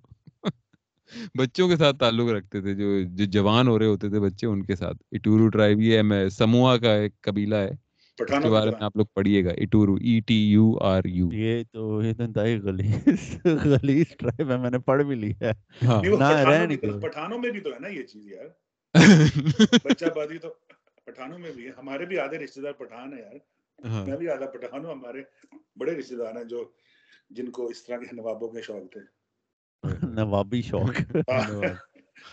بچوں کے ساتھ تعلق رکھتے تھے جو جو جوان ہو رہے ہوتے تھے بچے ان کے ساتھ اٹورو ٹرائب یہ سموہا کا ایک قبیلہ ہے اس کے بارے میں آپ لوگ پڑھیے گا اٹورو E T U R U یہ تو یہ تو انتہائی غلیظ غلیظ ٹرائب ہے میں نے پڑھ بھی لی ہے ہاں نہ رہ نہیں پٹھانوں میں بھی تو ہے نا یہ چیز یار بچہ بازی تو پٹھانوں میں بھی ہے ہمارے بھی آدھے رشتے دار پٹھان ہے یار میں بھی آدھا پٹھان ہوں ہمارے بڑے رشتے دار ہیں جو جن کو اس طرح کے نوابوں کے شوق تھے نوابی شوق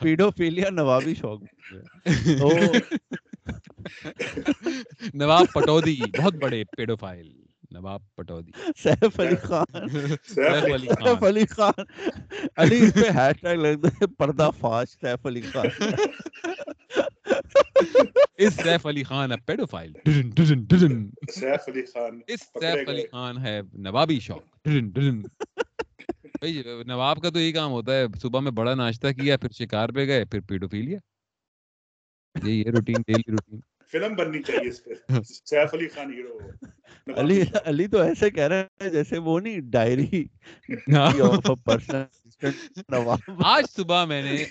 پیڈوفیلیا نوابی شوق نواب پٹودی بہت بڑے پیڈوفائل نواب پٹودی سیف علی خان سیف علی خان علی اس پہ ہیش ٹیگ لگتا ہے پردہ فاش سیف علی خان اس سیف علی خان پیڈوفائل ڈرن ڈرن سیف علی خان اس سیف علی خان ہے نوابی شوق بھائی نواب کا تو یہی کام ہوتا ہے صبح میں بڑا ناشتہ کیا پھر شکار پہ گئے پھر پیڈوفیلیا۔ یہی ہے روٹین ڈیلی روٹین۔ فلم بننی چاہیے اس پہ۔ سیف علی خان ہیرو علی علی تو ایسے کہہ رہا ہے جیسے وہ نہیں ڈائری آج صبح میں نے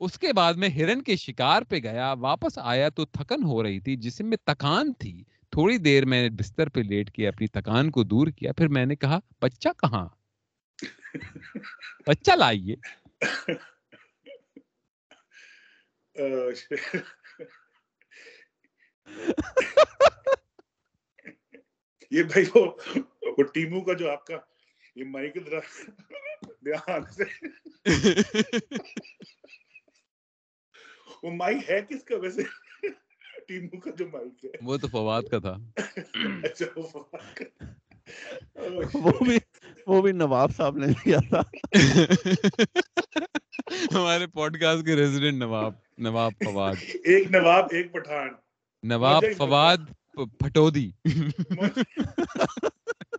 اس کے بعد میں ہرن کے شکار پہ گیا واپس آیا تو تھکن ہو رہی تھی جسم میں تکان تھی۔ تھوڑی دیر میں بستر پہ لیٹ کے اپنی تکان کو دور کیا پھر میں نے کہا بچہ کہاں؟ بچہ لائیے۔ یہ بھائی وہ ٹیمو کا جو آپ کا یہ ذرا دھیان سے۔ وہ مائک ہے کس کا ویسے؟ ٹیمو کا جو مائک ہے وہ تو فواد کا تھا۔ اچھا وہ فواد کا۔ وہ بھی وہ بھی نواب صاحب نے لیا تھا۔ ہمارے پوڈ کاسٹ کے ریزیڈنٹ نواب نواب فواد۔ ایک نواب ایک پٹھان۔ نواب فواد پ- پھٹودی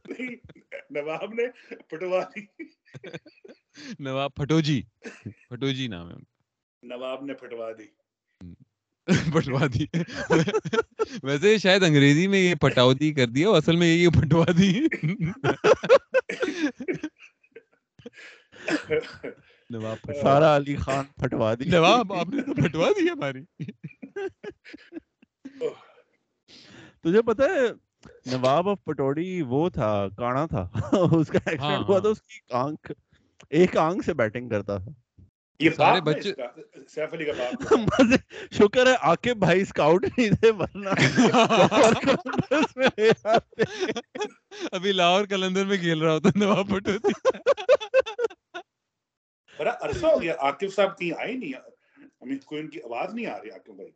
نہیں، نواب نے پٹوا دی نواب پھٹوجی۔ پھٹوجی نام ہے۔ نواب نے پھٹوا دی۔ پٹوا دی۔ ویسے شاید انگریزی میں یہ پٹاودی کر دیا اصل میں یہ پٹوا دی۔ نواب پھٹوا- سارا علی خان پھٹوا دی۔ نواب آپ نے تو پھٹوا دی ہماری۔ تجھے پتا ہے نواب آف پٹوڑی وہ تھا کانا تھا۔ اس کا ہاں، ایکسیڈنٹ ہوا ہاں۔ تھا اس کی آنکھ ایک آنکھ سے بیٹنگ کرتا تھا۔ یہ سارے باپ ہے بچے- اس کا، سیف علی کا باپ مزے شکر ہے عاقب بھائی اسکاؤٹ نہیں تھے ورنہ۔ ابھی لاہور کلندر میں کھیل رہا ہوتا نواب پٹودی بڑا عرصہ ہو گیا عاقب صاحب کہیں آئے نہیں ہمیں کوئی ان کی آواز نہیں آ رہی عاقب بھائی کی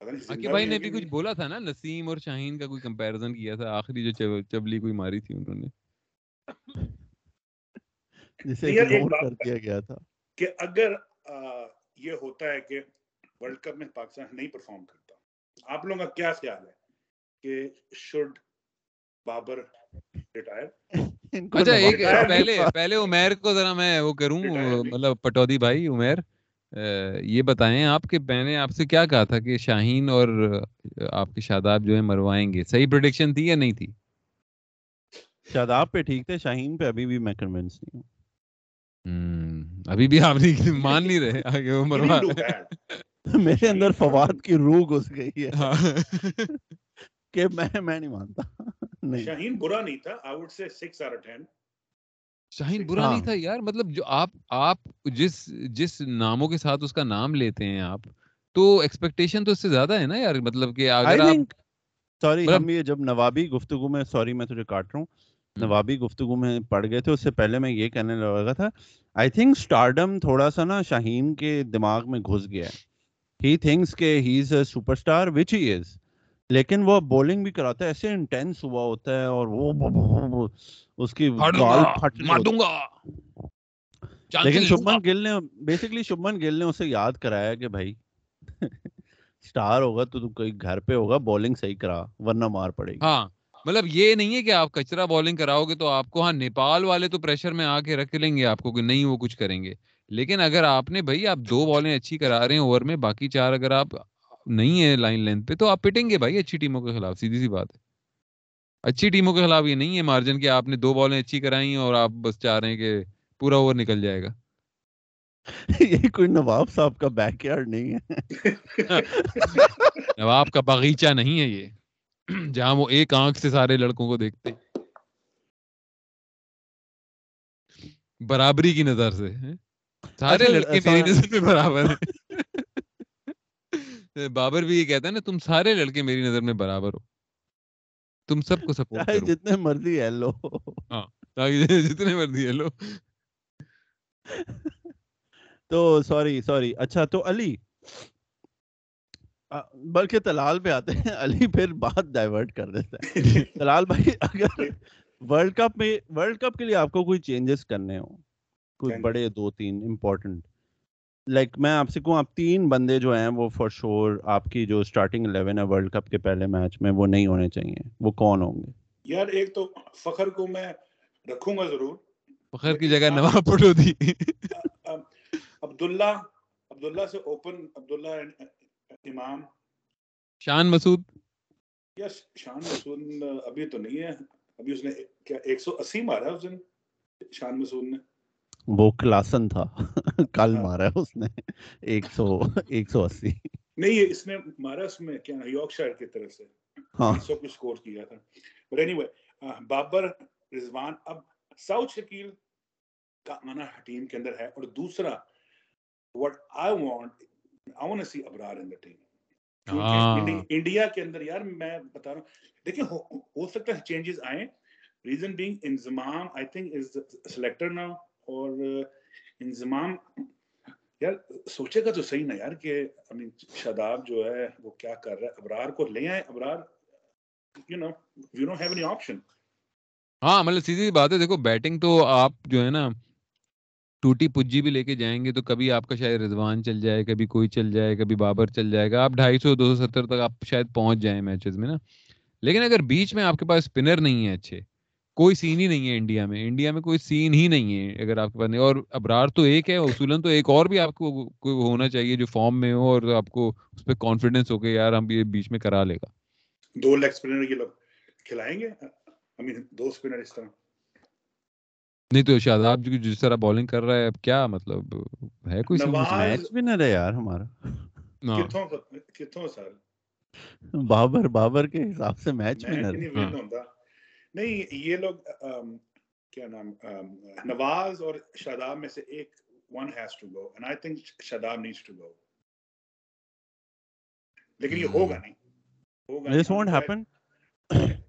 پتہ نہیں زندہ عاقب بھائی بھی نے بھی کچھ۔ بولا تھا نا نسیم اور شاہین کا کوئی کمپیریزن کیا تھا آخری جو چب- چبلی کوئی ماری تھی انہوں نے جسے کر دیا گیا تھا۔ کہ اگر یہ ہوتا ہے کہ ورلڈ کپ میں پاکستان نہیں پرفارم کرتا۔ آپ لوگوں کا کیا خیال ہے کہ شوڈ بابر ریٹائر اچھا ایک پہلے پہلے عمیر کو ذرا میں وہ کروں۔ مطلب پٹودی بھائی عمیر یہ بتائیں آپ کہ میں نے آپ سے کیا کہا تھا کہ شاہین اور آپ کے شاداب جو ہے مروائیں گے۔ صحیح پروڈکشن تھی یا نہیں تھی؟ شاداب پہ ٹھیک تھے شاہین پہ ابھی بھی میں کنونس نہیں ہوں۔ ابھی بھی آپ نہیں مان نہیں رہے آگے وہ مروا. میرے اندر فواد کی روح گھس گئی ہے ہاں کہ میں میں نہیں مانتا نہیں شاہین برا نہیں تھا I would say six or ten Shaheen برا نہیں ہاں۔ تھا یار مطلب جو آپ آپ جس جس ناموں کے ساتھ اس کا نام لیتے ہیں آپ تو ایکسپیکٹیشن تو اس سے زیادہ ہے نا یار مطلب کہ اگر آپ سوری ہم یہ جب نوابی گفتگو میں سوری میں تجھے کاٹ رہا ہوں۔ نوابی گفتگو میں پڑ گئے تھے اس سے پہلے میں یہ کہنے لگا تھا آئی تھنک اسٹارڈم تھوڑا سا نا شاہین کے دماغ میں گھس گیا ہے۔ ہی تھنکس کہ ہی is a superstar which he is لیکن وہ بولنگ بھی کراتا ہے ایسے انٹینس ہوا ہوتا ہے اور وہ اس کی گال گا پھٹ دوں۔ گا۔ لیکن۔ شبمن گل نے بیسکلی شبمن گل نے اسے یاد کرایا کہ بھائی سٹار ہوگا تو تو کوئی گھر پہ ہوگا بولنگ صحیح کرا ورنہ مار پڑے گی۔ ہاں۔ مطلب یہ نہیں ہے کہ آپ کچرا بالنگ کراؤ گے تو آپ کو ہاں نیپال والے تو پریشر میں آ کے رکھ لیں گے آپ کو کہ نہیں وہ کچھ کریں گے۔ لیکن اگر آپ نے بھائی آپ دو بالیں اچھی کرا رہے ہیں اوور میں باقی چار اگر آپ نہیں ہیں لائن لینتھ پہ تو آپ پٹیں گے بھائی اچھی ٹیموں کے خلاف سیدھی سی بات ہے۔ اچھی ٹیموں کے خلاف یہ نہیں ہے مارجن کہ آپ نے دو بالیں اچھی کرائی اور آپ بس چاہ رہے ہیں کہ پورا اوور نکل جائے گا۔ یہ کوئی نواب صاحب کا بیک یارڈ نہیں ہے۔ نواب کا باغیچہ نہیں ہے یہ۔ جہاں وہ ایک آنکھ سے سارے لڑکوں کو دیکھتے برابری کی نظر سے؟ سارے لڑکے میری نظر میں برابر ہیں۔ بابر بھی یہ کہتا ہے نا تم سارے لڑکے میری نظر میں برابر ہو۔ تم سب کو سپورٹ کرو۔ جتنے مرضی ہے لو۔ تاکہ جتنے مرضی ہے لو۔ تو سوری سوری۔ اچھا تو علی بلکہ تلال پہ آتے ہیں علی پھر بات ڈائیورٹ کر دیتا ہے۔ تلال بھائی اگر ورلڈ کپ میں ورلڈ کپ کے لیے آپ کو کوئی چینجز کرنے ہو کوئی. بڑے دو تین امپورٹنٹ لائک میں آپ سے کہوں آپ تین بندے جو ہیں وہ فار شور آپ کی جو اسٹارٹنگ الیون ہے ورلڈ کپ کے پہلے میچ میں وہ نہیں ہونے چاہیے۔ وہ کون ہوں گے؟ یار ایک تو فخر کو میں رکھوں گا ضرور۔ فخر کی جگہ نواب پٹو دی عبداللہ عبداللہ سے اوپن عبداللہ امام؟ شان مسعود؟ یا شان مسعود ابھی تو نہیں ہے۔ ابھی اس نے کیا ایک سو اسی مارا ہے اس دن شان مسعود نے۔ وہ کلاسن تھا۔ کل ہاں۔ مارا ہے اس نے۔ ایک سو ایک سو اسی۔ نہیں یہ اس نے مارا اس میں کیا یارک شائر کی طرف سے۔ ہاں۔ سو کچھ سکور کیا تھا۔ But anyway Babar Rizwan اب ساؤتھ شکیل کا آنا ٹیم کے اندر ہے۔ اور دوسرا what I want see Abrar in team. India کے اندر یار میں بتا رہا ہوں دیکھیں ہو ہو سکتا ہے چینجز آئیں reason being Inzamam I think is selector نا اور انضمام یار سوچے گا تو صحیح نا یار کہ شاداب جو ہے وہ کیا کر رہا ہے ابرار کو لے آئے Abrar you know you don't have any option ہاں مطلب سیدھی بات ہے دیکھو بیٹنگ تو آپ جو ہے نا ٹوٹی پجی بھی لے کے جائیں گے تو کبھی آپ کا شاید رضوان چل جائے کبھی کوئی چل جائے کبھی بابر چل جائے گا آپ ڈھائی سو دو سو ستر تک آپ شاید پہنچ جائیں میچز میں نا لیکن اگر بیچ میں آپ کے پاس اسپنر نہیں ہے اچھے کوئی سین ہی نہیں ہے انڈیا میں انڈیا میں کوئی سین ہی نہیں ہے اگر آپ کے پاس نہیں اور ابرار تو ایک ہے اصولن تو ایک اور بھی آپ کو کوئی ہونا چاہیے جو فارم میں ہو اور آپ کو اس پہ کانفیڈینس ہو کہ یار ہم یہ بیچ میں کرا لے گا دو لیگ اسپنر یہ لوگ کھلائیں گے دو اسپنر اس طرح نہیں تو شاداب جو جس طرح بالنگ کر رہا ہے اب کیا مطلب ہے کوئی میچ ونر ہے یار ہمارا۔ ہاں۔ کتوں سر؟ بابر بابر کے حساب سے میچ ونر نہیں یہ لوگ کیا نام نواز اور شاداب میں سے ایک one has to go and I think Shadab needs to go لیکن یہ ہوگا نہیں۔ ہوگا this won't happen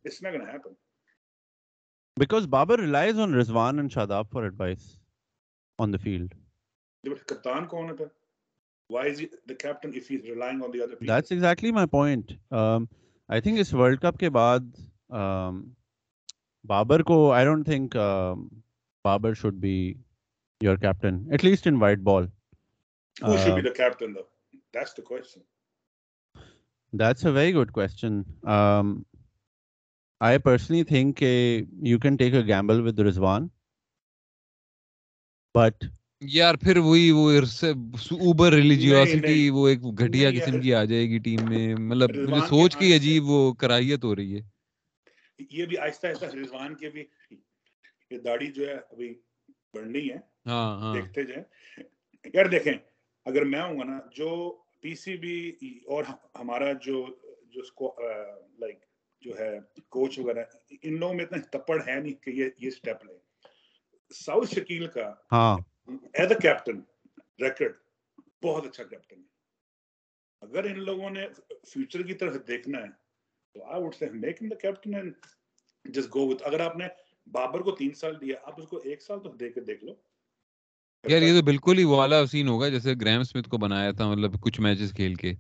it's not going to happen because Babar relies on Rizwan and Shadab for advice on the field کپتان کون ہے why is the captain if he is relying on the other people that's exactly my point um I think us world cup کے بعد um بابر کو I don't think Babar should be your captain at least in white ball who should be the captain the that's the question that's a very good question um I personally think کہ you can take a gamble with Rizwan but یار پھر وہی وہ اوبر ریلیجیوسٹی وہ ایک گھٹیا قسم کی آ جائے گی ٹیم میں مطلب مجھے سوچ کے عجیب وہ کرائیت ہو رہی ہے یہ بھی آہستہ آہستہ رضوان کے بھی یہ داڑھی جو ہے ابھی بڑھنی ہے ہاں، ہاں۔ دیکھتے جائیں یار دیکھیں اگر میں ہوں گا نا جو پی سی بی اور ہمارا جو جو اس کو لائک جو ہے کوچ وغیرہ ان لوگوں میں اتنا تپڑ ہے نہیں کہ یہ یہ سٹیپ لیں۔ ساؤتھ شکیل کا ایز اے کیپٹن ریکارڈ بہت اچھا کیپٹن ہے۔ اگر ان لوگوں نے فیوچر کی طرف دیکھنا ہے تو I would say make the captain and just go with اگر آپ نے بابر کو تین سال دیا آپ اس کو ایک سال تو دے کے دیکھ لو۔ یار یہ تو بالکل ہی والا سین ہوگا جیسے گرام سمتھ کو بنایا تھا مطلب کچھ میچز کھیل کے۔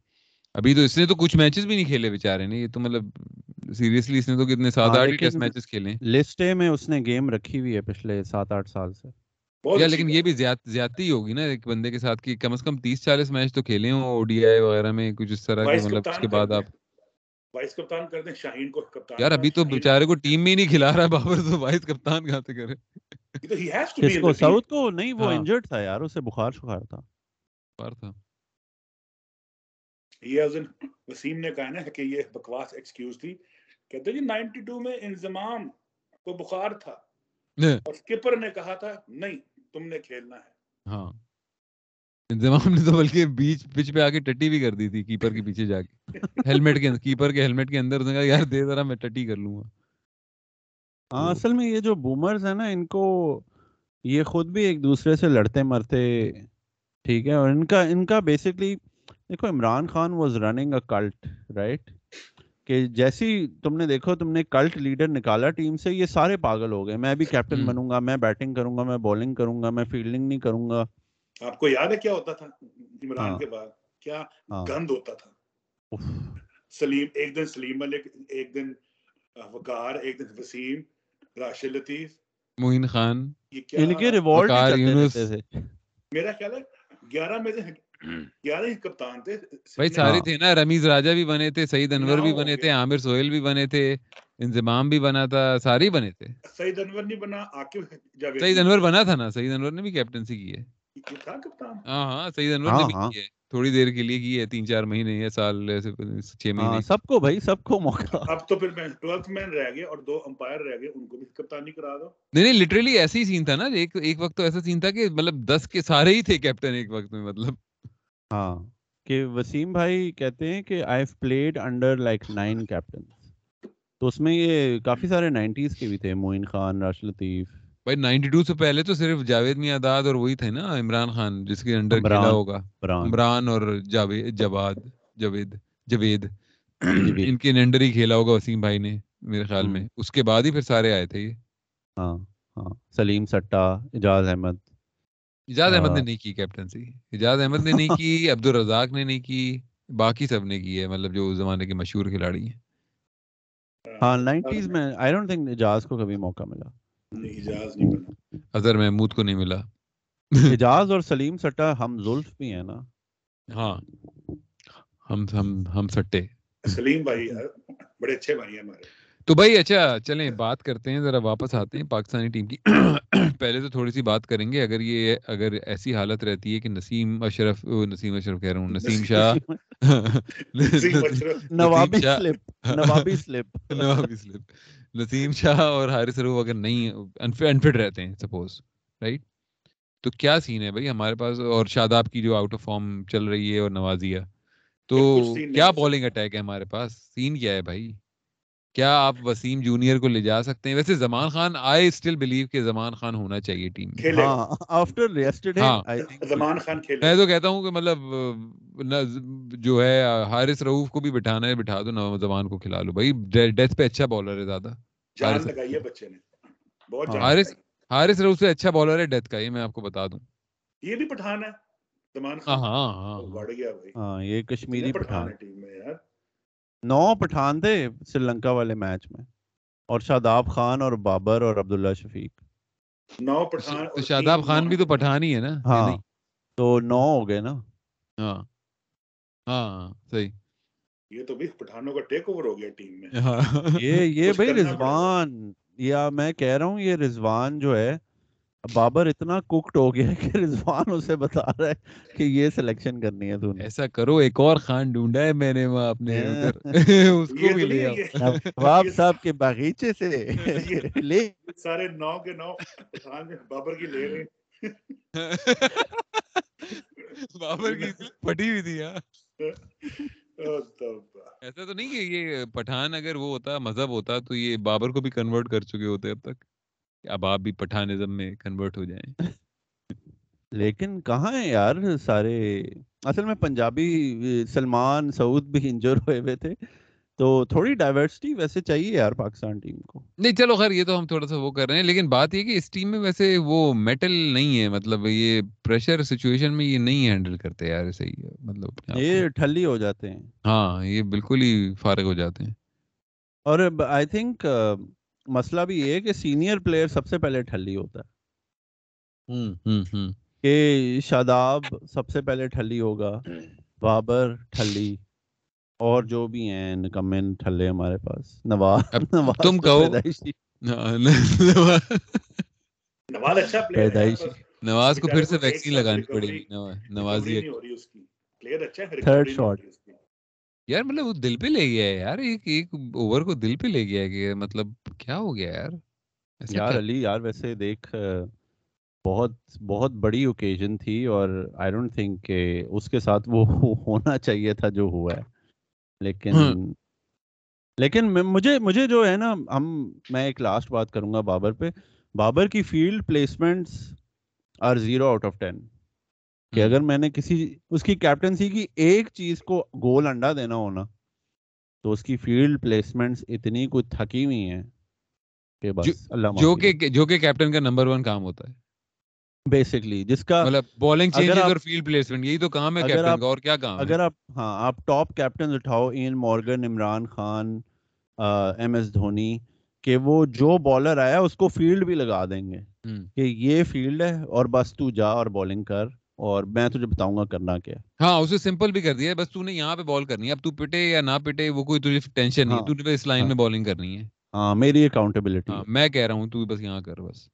ابھی تو اس نے تو کچھ میچز بھی نہیں کھیلے بیچارے نے یہ تو مطلب سیریسلی اس نے تو کتنے سات آٹھ ٹیسٹ میچز کھیلے لسٹ میں اس نے گیم رکھی ہوئی ہے پچھلے سات آٹھ سال سے۔ یا لیکن یہ بھی زیادتی ہوگی نا ایک بندے کے ساتھ کہ کم از کم تیس چالیس میچ تو کھیلے ہوں او ڈی آئی وغیرہ میں کچھ اس طرح کے مطلب اس کے بعد آپ وائس کپتان کر دیں شاہین کو کپتان یار ابھی تو بیچارے کو ٹیم میں نہیں کھلا رہا بابر تو وائس کپتان کہاں سے کرے؟ کس کو؟ ساؤتھ کو؟ نہیں وہ انجرڈ ہاں۔ تھا یار اسے بخار شخار تھا۔ بخار تھا۔ یہ وسیم نے کہا نا کہ یہ بکواس ایکسکیوز تھی۔ کہتے جی 92 میں انضمام کو بخار تھا۔ اور سکپر نے کہا تھا نہیں تم نے کھیلنا ہے۔ ہاں۔ انضمام نے تو بلکہ بیچ پچ پہ آ کے ٹٹی بھی کر دی تھی کیپر کے پیچھے جا کے۔ ہیلمٹ کے کیپر کے ہیلمٹ کے اندر کہا یار دے ذرا میں ٹٹی کر لوں گا۔ ہاں اصل میں یہ جو بومرز ہیں نا ان کو یہ خود بھی ایک دوسرے سے لڑتے مرتے ٹھیک ہے اور ان کا ان کا بیسکلی دیکھو Imran Khan was running a cult right کہ جیسی تم نے دیکھو تم نے کلٹ لیڈر نکالا ٹیم سے یہ سارے پاگل ہو گئے۔ میں بھی کیپٹن بنوں گا میں بیٹنگ کروں گا میں بالنگ کروں گا میں فیلڈنگ نہیں کروں گا۔ آپ کو یاد ہے کیا ہوتا تھا عمران ہاں۔ کے بعد؟ کیا ہاں۔ گند ہوتا تھا۔ سلیم ایک دن سلیم ملک ایک دن وقار ایک دن وسیم راشد لطیف۔ موین خان۔ ان کے ریوارڈ میرا خیال ہے گیارہ میں سے گیارہ ہی کپتان تھے بھائی سارے تھے نا رمیز راجا بھی بنے تھے سعید انور بھی بنے تھے عامر سہیل بھی بنے تھے انضمام بھی بنا تھا سارے بنے تھے۔ سعید انور نہیں بنا عاقب سعید انور بنا۔ تھا نا سعید انور نے بھی کیپٹنسی کی ہے۔ ہاں ہاں سعید انور نے بھی کی ہے تھوڑی دیر کے لیے کی ہے تین چار مہینے یا سال ایسے چھ مہینے سب کو بھائی سب کو موقع۔ اب تو پھر میں ٹویلتھ مین رہ گئے اور دو امپائر رہ گئے ان کو بھی کپتانی کرا دو۔ نہیں نہیں لٹرلی ایسا ہی سین تھا نا ایک ایک وقت تو ایسا سین تھا کہ مطلب دس کے سارے ہی تھے کیپٹن ایک وقت میں مطلب۔ ہاں۔ کہ وسیم بھائی کہتے ہیں کہ I have played under like nine captain تو اس میں یہ کافی سارے نائنٹیز کے بھی تھے موین خان راشد لطیف۔ بھائی نائنٹی ٹو سے پہلے تو صرف جاوید میاداد اور وہی تھے نا عمران خان جس کے انڈر کھیلا ہوگا۔ عمران۔ اور جاوید جواد جاوید جوید۔ ان کے انڈر ہی کھیلا ہوگا وسیم بھائی نے میرے خیال میں۔ اس کے بعد ہی پھر سارے آئے تھے یہ۔ ہاں ہاں۔ سلیم سٹا اجاز احمد۔ اجاز احمد نے نہیں کی کیپٹنسی اجاز احمد نے نہیں کی عبد الرزاق نے نہیں کی باقی سب نے کی ہے مطلب جو اس زمانے کے مشہور کھلاڑی ہیں۔ ہاں نائنٹیز میں آئی ڈونٹ تھنک اجاز کو کبھی موقع ملا۔ اجاز نہیں ملا۔ اظہر محمود کو نہیں ملا۔ اجاز اور سلیم سٹا ہم زلف بھی ہیں نا۔ ہاں ہم ہم ہم سٹے۔ سلیم بھائی بڑے اچھے بھائی ہیں ہمارے۔ تو بھائی اچھا چلیں بات کرتے ہیں ذرا واپس آتے ہیں پاکستانی ٹیم کی۔ پہلے تو تھوڑی سی بات کریں گے اگر یہ اگر ایسی حالت رہتی ہے کہ نسیم اشرف نسیم اشرف کہہ رہا ہوں نسیم شاہ نوابی سلپ نوابی سلپ۔ نوابی سلپ۔ نسیم شاہ اور حارث روف اگر نہیں انفٹ رہتے ہیں سپوز رائٹ تو کیا سین ہے بھائی ہمارے پاس؟ اور شاداب کی جو آؤٹ آف فارم چل رہی ہے اور نوازیہ تو کیا بالنگ اٹیک ہے ہمارے پاس؟ سین کیا ہے بھائی؟ کیا آپ وسیم جونیئر کو لے جا سکتے ہیں؟ ویسے Zaman Khan I still believe کہ زمان خان ہونا چاہیے ٹیم میں۔ ہاں آفٹر یسٹرڈے زمان خان کھیلے۔ میں تو کہتا ہوں کہ مطلب جو ہے حارث رؤوف کو بھی بٹھانا ہے بٹھا دو زمان کو کھلا لو۔ بھائی ڈیتھ پہ اچھا بالر ہے زیادہ۔ جان لگائی ہے بچے نے۔ بہت ہاں۔ حارث حارث رؤوف سے اچھا بالر ہے ڈیتھ کا یہ میں آپ کو بتا دوں۔ یہ بھی پٹھان ہے زمان ہاں خان ہاں ہاں۔ بڑھ گیا بھائی۔ ہاں یہ کشمیری پٹھان پٹھان۔ ہے ٹیم میں یار۔ نو پٹھان تھے سری لنکا والے میچ میں اور شاداب خان اور بابر اور عبداللہ شفیق۔ نو پٹھان تو شاداب خان بھی تو پٹھان ہی ہے نا ہاں تو نو ہو گئے نا۔ ہاں۔ ہاں صحیح۔ یہ تو بھی پٹھانوں کا ٹیک اوور ہو گیا ٹیم میں۔ یہ یہ بھائی رضوان یا میں کہہ رہا ہوں یہ رضوان جو ہے بابر اتنا کوکڈ ہو گیا کہ رضوان اسے بتا رہا ہے کہ یہ سلیکشن کرنی ہے تو ایسا کرو ایک اور خان ڈھونڈا ہے میں نے وہاں اپنے اس کو بھی لے نواب صاحب کے باغیچے سے لے۔ سارے نو کے نو بابر کی لے رہے بابر کی پھٹی ہوئی تھی ایسا تو نہیں کہ یہ پٹھان اگر وہ ہوتا مذہب ہوتا تو یہ بابر کو بھی کنورٹ کر چکے ہوتے اب تک۔ اب آپ بھی پٹھانزم میں کنورٹ ہو جائیں۔ لیکن کہاں ہیں یار سارے؟ اصل میں پنجابی سلمان سعود بھی انجر ہوئے ہوئے تھے۔ تو تھوڑی ڈائیورسٹی ویسے چاہیے یار پاکستان ٹیم کو۔ نہیں چلو خیر یہ تو ہم تھوڑا سا وہ کر رہے ہیں۔ لیکن بات یہ کہ اس ٹیم میں ویسے وہ میٹل نہیں ہے۔ مطلب یہ پریشر سچویشن میں یہ نہیں ہینڈل کرتے یار صحیح مطلب یہ ٹھلی ہو جاتے ہیں۔ ہاں یہ بالکل ہی فارغ ہو جاتے ہیں۔ اور آئی تھنک مسئلہ بھی یہ کہ سینئر پلیئر سب سے پہلے ٹھلی ہوتا ہے۔ کہ شاداب سب سے پہلے ٹھلی ہوگا بابر ٹھلی اور جو بھی ہیں نکمن ٹھلے ہمارے پاس۔ نواز تم کہو۔ پیدائشی۔ نواز۔ کو پھر سے ویکسین لگانی پڑے گی۔ نواز تھرڈ شاٹ یار مطلب وہ دل پہ لے گیا ہے یار ایک ایک اوور کو دل پہ لے گیا کہ مطلب کیا ہو گیا یار یار علی یار ویسے دیکھ بہت بہت بڑی اوکیزن تھی اور آئی ڈونٹ تھنک کہ اس کے ساتھ وہ ہونا چاہیے تھا جو ہوا ہے لیکن لیکن مجھے مجھے جو ہے نا ہم میں ایک لاسٹ بات کروں گا بابر پہ بابر کی field placements are zero out of ten کہ اگر میں نے کسی اس کی کیپٹنسی کی ایک چیز کو گول انڈا دینا ہونا تو اس کی فیلڈ پلیسمنٹس اتنی کچھ تھکی ہوئی ہیں کہ بس اللہ جو کہ جو کہ کیپٹن کا نمبر ون کام ہوتا ہے۔ بیسکلی جس کا مطلب بالنگ چینجز اور فیلڈ پلیسمنٹ یہی تو کام ہے کیپٹن کا اور کیا کام اگر آپ ہاں آپ ٹاپ کیپٹنز اٹھاؤ Eoin Morgan Imran Khan M S Dhoni کہ وہ جو بالر آیا اس کو فیلڈ بھی لگا دیں گے کہ یہ فیلڈ ہے اور بس تو جا اور بالنگ کر۔ اور میں تجھے بتاؤں گا کرنا کیا ہاں اسے سمپل بھی کر دیا بس تو نے یہاں پہ بال کرنی ہے۔ اب تو پٹے یا نہ پٹے وہ کوئی تجھے ٹینشن نہیں تو اس لائن میں بالنگ کرنی ہے۔ ہاں میری اکاؤنٹیبلٹی میں کہہ رہا ہوں تو بس یہاں کر بس۔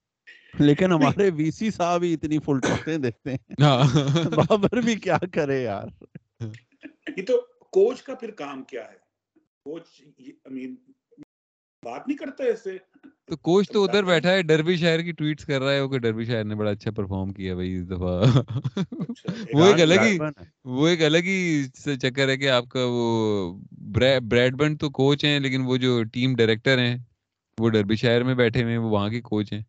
لیکن ہمارے وی سی صاحب ہی اتنی فل ٹاکیں دیتے۔ ہیں بابر بھی کیا کرے یار۔ یہ تو کوچ کا پھر کام کیا ہے؟ کوچ بات نہیں کرتا ایسے تو کوچ تو ادھر بیٹھا ہے ڈربی شہر کی ٹویٹس کر رہا ہے وہ کہ ڈربی شہر نے بڑا اچھا پرفارم کیا بھائی اس دفعہ۔ وہ ایک الگ ہی وہ ایک الگ ہی چکر ہے کہ آپ کا وہ بریڈ بنڈ تو کوچ ہیں لیکن وہ جو ٹیم ڈائریکٹر ہیں وہ ڈربی شہر میں بیٹھے ہوئے ہیں وہ وہاں کے کوچ ہیں۔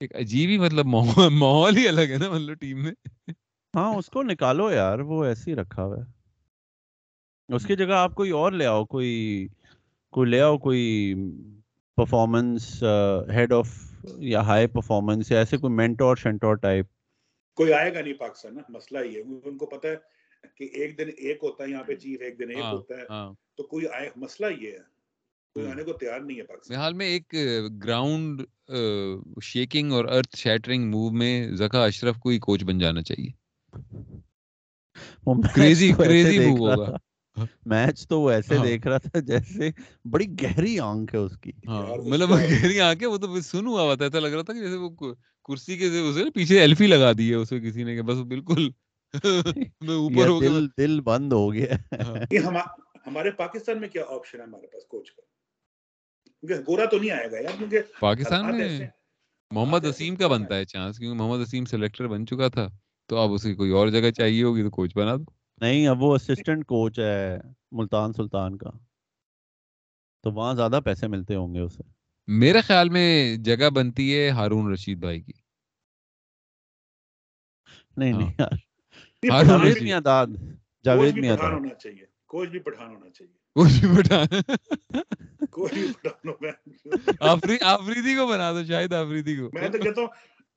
ایک عجیب ہی مطلب ماحول ہی الگ ہے نا مطلب ٹیم میں۔ ہاں اس کو نکالو یار وہ ایسے ہی رکھا ہوا ہے۔ اس کی جگہ آپ کوئی اور لے آؤ کوئی کوئی لے آؤ کوئی پرفارمنس ہیڈ آف یا ہائی پرفارمنس یا ایسے کوئی مینٹور شنٹور ٹائپ کوئی آئے گا نہیں پاکستان نا مسئلہ یہ ہے ان کو پتہ ہے کہ ایک دن ایک ہوتا ہے یہاں پہ چیف ایک دن ایک ہاں ہوتا ہے۔ ہاں۔ تو کوئی آئے مسئلہ یہ ہے کوئی۔ آنے کو تیار نہیں ہے میرے پاکستان حال میں ایک گراؤنڈ شیکنگ اور ارتھ شیٹرنگ موو میں زکا اشرف کو ہی کوچ بن جانا چاہیے۔ کریزی کریزی موو ہوگا۔ میچ تو وہ ایسے ہاں۔ دیکھ رہا تھا جیسے بڑی گہری آنکھ ہے اس کی ہاں مطلب گہری آنکھیں وہ تو سن ہوا ہوا تھا ایسا لگ رہا تھا کہ جیسے وہ کرسی کے اسے پیچھے ایلفی لگا دی ہے اسے کسی نے کہ بس بالکل میں اوپر ہو گیا دل بند ہو گیا ہاں۔ ہمارے پاکستان میں کیا آپشن ہے ہمارے پاس کوچ کا کیونکہ گورا تو نہیں آئے گا یار کیونکہ پاکستان میں۔ محمد وسیم کا بنتا ہے؟ ہے چانس کیونکہ محمد وسیم سلیکٹر بن چکا تھا تو اب اسے کوئی اور جگہ چاہیے ہوگی تو کوچ بنا دو نہیں اب وہ اسسٹنٹ کوچ ہے ملتان سلطان کا۔ تو وہاں زیادہ پیسے ملتے ہوں گے اسے۔ میرے خیال میں جگہ بنتی ہے ہارون رشید بھائی کی۔ نہیں ہاں۔ نہیں یار۔ نہیں، ہاں، پٹھان جاوید جاوید بھی- میاداد کوچ جاوید بھی پٹھان ہونا چاہیے۔ کوچ بھی پٹھان ہونا چاہیے۔ کوچ بھی بٹھا کوچ بھی پٹھان آفری آفریدی کو بنا دو شاید آفریدی کو۔ میں تو کہتا ہوں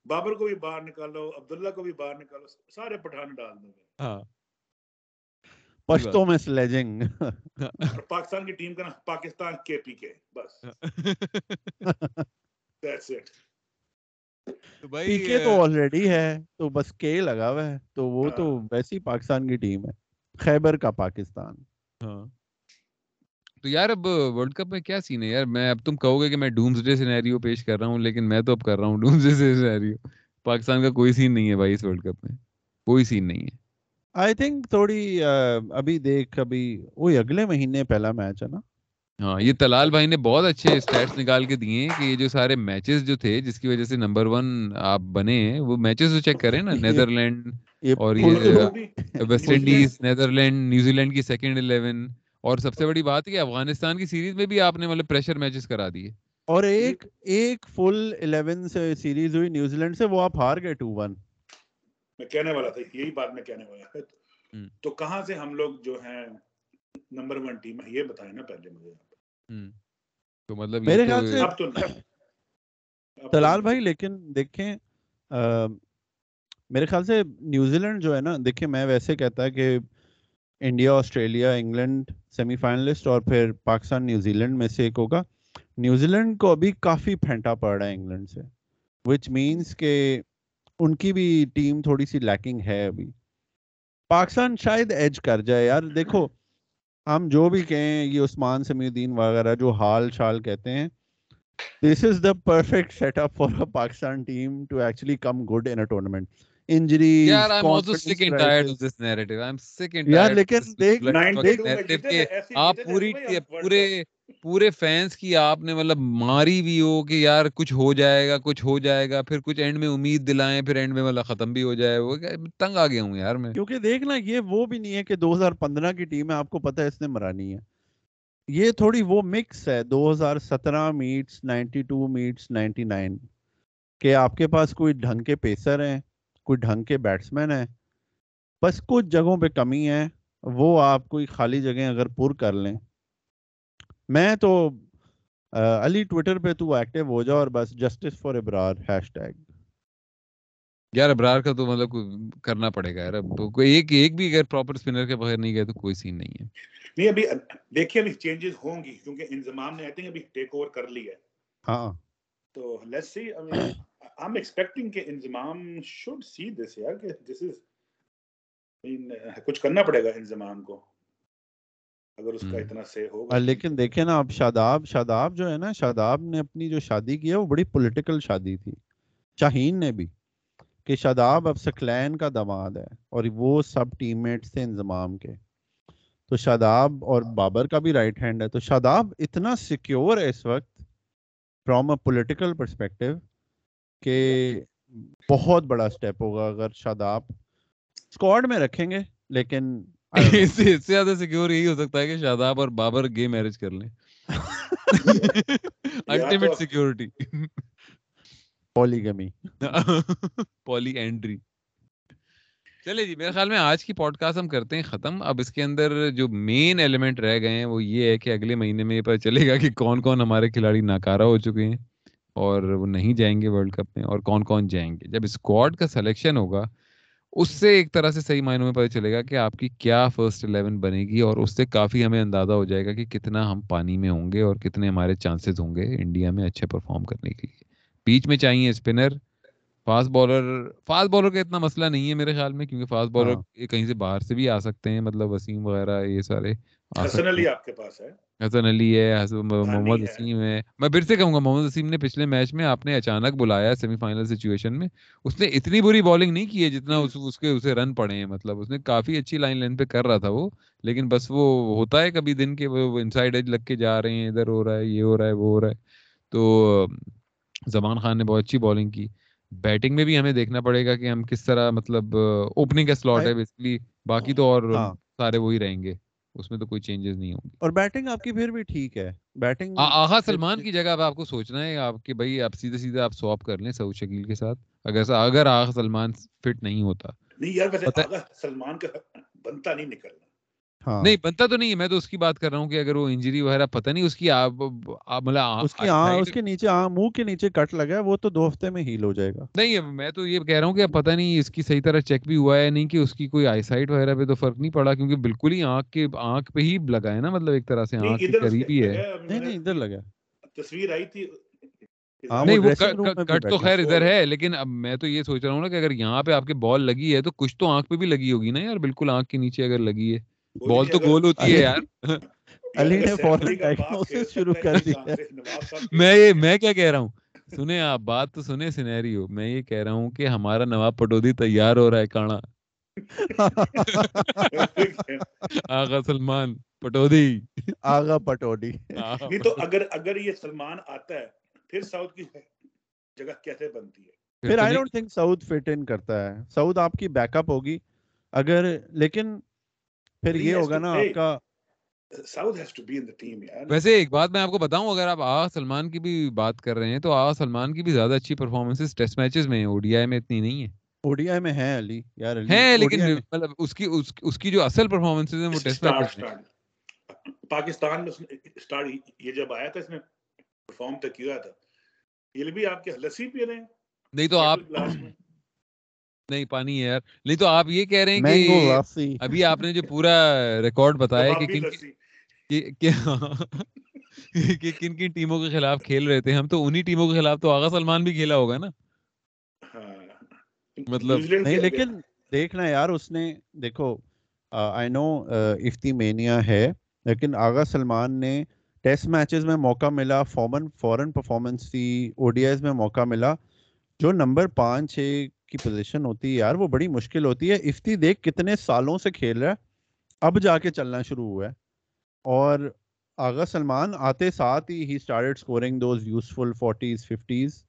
بابر کو بھی باہر نکالو عبداللہ کو بھی باہر نکالو سارے پٹھان ڈال دو۔ ہاں۔ پشتوں میں سلیجنگ پاکستان کی ٹیم کا نا پاکستان کے پی کے۔ بس۔ That's it. تو بھائی پی کے تو آلریڈی ہے تو بس کے لگا ہوا ہے۔ تو وہ تو ہاں۔ ویسی پاکستان کی ٹیم ہے۔ خیبر کا پاکستان۔ ہاں۔ تو یار اب ورلڈ کپ میں کیا سین ہے؟ یار میں اب تم کہو گے کہ میں ڈومز ڈے سینیریو پیش کر رہا ہوں لیکن میں تو اب کر رہا ہوں ڈومز ڈے سینیریو پاکستان کا کوئی سین نہیں ہے بھائی اس ورلڈ کپ میں۔ کوئی سین نہیں ہے۔ آئی تھنک تھوڑی ابھی دیکھ ابھی وہی اگلے مہینے پہلا میچ ہے نا۔ ہاں یہ تلال بھائی نے بہت اچھے اسٹیٹس نکال کے دیے ہیں کہ یہ جو سارے میچز جو تھے جس کی وجہ سے نمبر ون آپ بنے ہیں وہ میچز تو چیک کریں نا نیدرلینڈ اور یہ West Indies Netherland New Zealand second eleven اور سب سے بڑی بات ہے کہ افغانستان کی سیریز میں بھی آپ نے مطلب پریشر میچز کرا دیے اور ایک ایک فل الیون سے سیریز ہوئی نیوزی لینڈ سے وہ آپ ہار گئے ٹو ون میں کہنے والا تھا یہی بات میں کہنے والا تھا۔ تو کہاں سے ہم لوگ جو ہیں نمبر ون ٹیم ہے یہ بتائیں نا پہلے مجھے۔ تو مطلب میرے خیال سے اب تو نہیں۔ بھائی لیکن دیکھیں میرے خیال سے نیوزی لینڈ جو ہے نا دیکھیں میں ویسے کہتا ہے کہ India Australia England semi finalist اور پھر پاکستان نیوزی لینڈ میں سے ایک ہوگا نیوزی لینڈ کو ابھی کافی پھینٹا پڑ رہا ہے انگلینڈ سے وچ مینس کہ ان کی بھی ٹیم تھوڑی سی لیکنگ ہے ابھی۔ پاکستان شاید ایج کر جائے یار۔ دیکھو، ہم جو بھی کہیں، یہ عثمان سمیع الدین وغیرہ جو حال شال کہتے ہیں this is the perfect set up for Pakistan team to actually come good in tournament injuries یار I am also sick and tired of this narrative I am sick and یار ٹائرڈ لیکن دیکھ 92 میں نیریٹو جیتے کہ تھے ایسے آپ جیتے تھے پوری بھائی آپ World پورے پورے فینس کی آپ نے مطلب ماری بھی ہو کہ یار کچھ ہو جائے گا کچھ ہو جائے گا پھر کچھ اینڈ میں امید دلائیں پھر اینڈ میں مطلب ختم بھی ہو جائے وہ تنگ آ گیا ہوں یار میں کیونکہ دیکھنا یہ وہ بھی نہیں ہے کہ دو ہزار پندرہ کی ٹیم ہے آپ کو پتا ہے اس نے مرانی ہے یہ تھوڑی وہ مکس ہے دو ہزار سترہ mates ninety two mates ninety nine کہ آپ کے پاس کوئی ڈھنگ کے پیسر ہیں کوئی ڈھنگ کے بیٹسمین ہیں بس کچھ جگہوں پہ کمی ہے وہ آپ کوئی خالی جگہ اگر پر کر لیں۔ میں تو آ، علی ٹویٹر پہ تو ایکٹیو ہو جا اور بس justice for Abrar hashtag یار ابرار کا تو مطلب کرنا پڑے گا یار۔ اب تو کوئی ایک ایک بھی اگر پراپر اسپنر کے بغیر نہیں گئے تو کوئی سین نہیں ہے۔ نہیں ابھی دیکھیے ابھی چینجز ہوں گی۔ کیونکہ انضمام نے آئی تھنک ابھی ٹیک اوور کر لی ہے۔ ہاں۔ تو لیٹس سی ایم ایکسپیکٹنگ کہ انضمام شوڈ سی دس یار کہ دس از کچھ کرنا پڑے گا انضمام کو۔ اگر اس کا۔ اتنا سے ہوگا۔ لیکن دیکھیں نا اب شاداب شاداب جو ہے نا شاداب نے اپنی جو شادی کی ہے وہ بڑی پولیٹیکل شادی تھی۔ شاہین نے بھی۔ کہ شاداب اب سکلین کا دماد ہے اور وہ سب ٹیم میٹس تھے انضمام کے۔ تو شاداب اور بابر کا بھی رائٹ ہینڈ ہے۔ تو شاداب اتنا سیکیور ہے اس وقت فرام اے پولیٹیکل پرسپیکٹو کہ بہت بڑا سٹیپ ہوگا اگر شاداب اسکواڈ میں رکھیں گے لیکن. اس سے زیادہ سیکیور یہی ہو سکتا ہے کہ شاداب اور بابر گے میرج کر لیں۔ Ultimate security polygamy polyandry چلے جی میرے خیال میں آج کی پوڈ کاسٹ ہم کرتے ہیں ختم۔ اب اس کے اندر جو مین ایلیمنٹ رہ گئے ہیں وہ یہ ہے کہ اگلے مہینے میں یہ پتہ چلے گا کہ کون کون ہمارے کھلاڑی ناکارہ ہو چکے ہیں۔ اور وہ نہیں جائیں گے ورلڈ کپ میں اور کون کون جائیں گے۔ جب اسکواڈ کا سلیکشن ہوگا اس سے ایک طرح سے صحیح معنوں میں پتہ چلے گا کہ آپ کی کیا فرسٹ الیون بنے گی اور اس سے کافی ہمیں اندازہ ہو جائے گا کہ کتنا ہم پانی میں ہوں گے اور کتنے ہمارے چانسز ہوں گے انڈیا میں اچھے پرفارم کرنے کے لیے۔ بیچ میں چاہیے spinner fast bowler fast bowler کا اتنا مسئلہ نہیں ہے میرے خیال میں کیونکہ فاسٹ بالر ہاں۔ کہیں سے باہر سے بھی آ سکتے ہیں مطلب وسیم وغیرہ یہ سارے حسن علی آپ کے پاس ہے۔ حسن علی ہے محمد وسیم ہے میں۔ پھر سے کہوں گا محمد وسیم نے پچھلے میچ میں آپ نے اچانک بلایا سیمی فائنل سچویشن میں۔ اس نے اتنی بری بالنگ نہیں کی ہے جتنا اس اس کے اسے رن پڑے ہیں۔ مطلب اس نے کافی اچھی لائن لین پہ کر رہا تھا وہ لیکن بس وہ ہوتا ہے کبھی دن کے وہ انسائڈ ایج لگ کے جا رہے ہیں ادھر ہو رہا ہے یہ ہو رہا ہے وہ ہو رہا ہے۔ تو زمان خان نے بہت اچھی بالنگ کی۔ بیٹنگ میں بھی ہمیں دیکھنا پڑے گا کہ ہم کس طرح مطلب اوپننگ کا سلاٹ ہے بیسکلی باقی تو اور ہاں۔ سارے وہی رہیں گے۔ اس میں تو کوئی چینجز نہیں ہوں گی۔ اور بیٹنگ آپ کی پھر بھی ٹھیک ہے۔ بیٹنگ آغا سلمان کی جگہ اب آپ کو سوچنا ہے آپ کہ بھائی آپ سیدھے سیدھے آپ سواپ کر لیں سعود شکیل کے ساتھ۔ اگر اگر آغا سلمان فٹ نہیں ہوتا۔ نہیں یار ویسے پتہ آغا سلمان کا بنتا نہیں نکلنا۔ نہیں بنتا تو نہیں ہے میں تو اس کی بات کر رہا ہوں کہ اگر وہ انجری وغیرہ پتہ نہیں اس کی مطلب اس کے نیچے منہ کے نیچے کٹ لگا ہے وہ تو دو ہفتے میں ہیل ہو جائے گا۔ نہیں ہے، میں تو یہ کہہ رہا ہوں کہ پتہ نہیں اس کی صحیح طرح چیک بھی ہوا ہے نہیں کہ اس کی کوئی آئی سائٹ وغیرہ پہ تو فرق نہیں پڑا کیونکہ بالکل ہی آنکھ کے آنکھ پہ ہی لگا ہے نا مطلب ایک طرح سے آنکھ کے قریب ہی ہے۔ نہیں نہیں ادھر لگا تصویر آئی تھی۔ ہاں نہیں وہ کٹ تو خیر ادھر ہے لیکن اب میں تو یہ سوچ رہا ہوں نا کہ اگر یہاں پہ آپ کے بال لگی ہے تو کچھ تو آنکھ پہ بھی لگی ہوگی نا یار بالکل آنکھ کے نیچے اگر لگی ہے۔ بال تو گول ہوتی ہے یار۔ علی نے کھیل ڈائگنوسس شروع کر دیا۔ میں یہ میں کیا کہہ رہا ہوں؟ سنیں آپ بات تو سنیں سینیریو میں یہ کہہ رہا ہوں کہ ہمارا نواب پٹودی تیار ہو رہا ہے کانا۔ آغا سلمان پٹودی آغا پٹوڈی آغا نہیں تو پٹودی اگر اگر یہ سلمان آتا ہے پھر ساؤتھ کی جگہ کیسے بنتی ہے؟ پھر I don't think Saud fit in کرتا ہے۔ سعود آپ کی بیک اپ ہوگی۔ اگر لیکن پھر یہ ہوگا نا. آپ کا یار ویسے ایک بات میں آپ کو بتاؤں اگر آپ آغا سلمان کی بھی بات کر رہے ہیں تو آغا سلمان کی بھی زیادہ اچھی پرفارمنسز ٹیسٹ میچز میں ہیں۔ او ڈی آئی میں اتنی نہیں ہے او ڈی آئی میں ہے علی یار علی ہیں لیکن مطلب اس کی اس, کی جو اصل پرفارمنسز ہیں وہ ٹیسٹ میچز میں ہیں۔ پاکستان میں اسٹارٹ یہ جب آیا تھا اس نے پرفارم تو کیا تھا۔ یہ بھی آپ کے لسی پی رہے ہیں۔ نہیں تو آپ میں نہیں پانی ہے یار۔ نہیں تو آپ یہ کہہ رہے ہیں کہ ابھی آپ نے جو پورا ریکارڈ بتایا کہ کن کہ- کن کن ٹیموں کے خلاف کھیل رہے تھے۔ ہم تو انہی ٹیموں کے خلاف تو آغا سلمان بھی کھیلا ہوگا نا۔ ہاں۔ مطلب- نہیں لیکن دیکھنا یار اس نے دیکھو آئی نو افتی مینیا ہے لیکن آغا سلمان نے ٹیسٹ میچز میں موقع ملا فورن فورن پرفارمنس تھی او ڈی آئیز میں موقع ملا جو نمبر پانچ چھ کی پوزیشن ہوتی ہے یار، وہ بڑی مشکل ہوتی ہے۔ افتی دیکھ کتنے سالوں سے کھیل رہا ہے۔ اب جا کے چلنا شروع ہوا ہے۔ اور آغا سلمان آتے ساتھ ہی ہی started scoring those useful forties fifties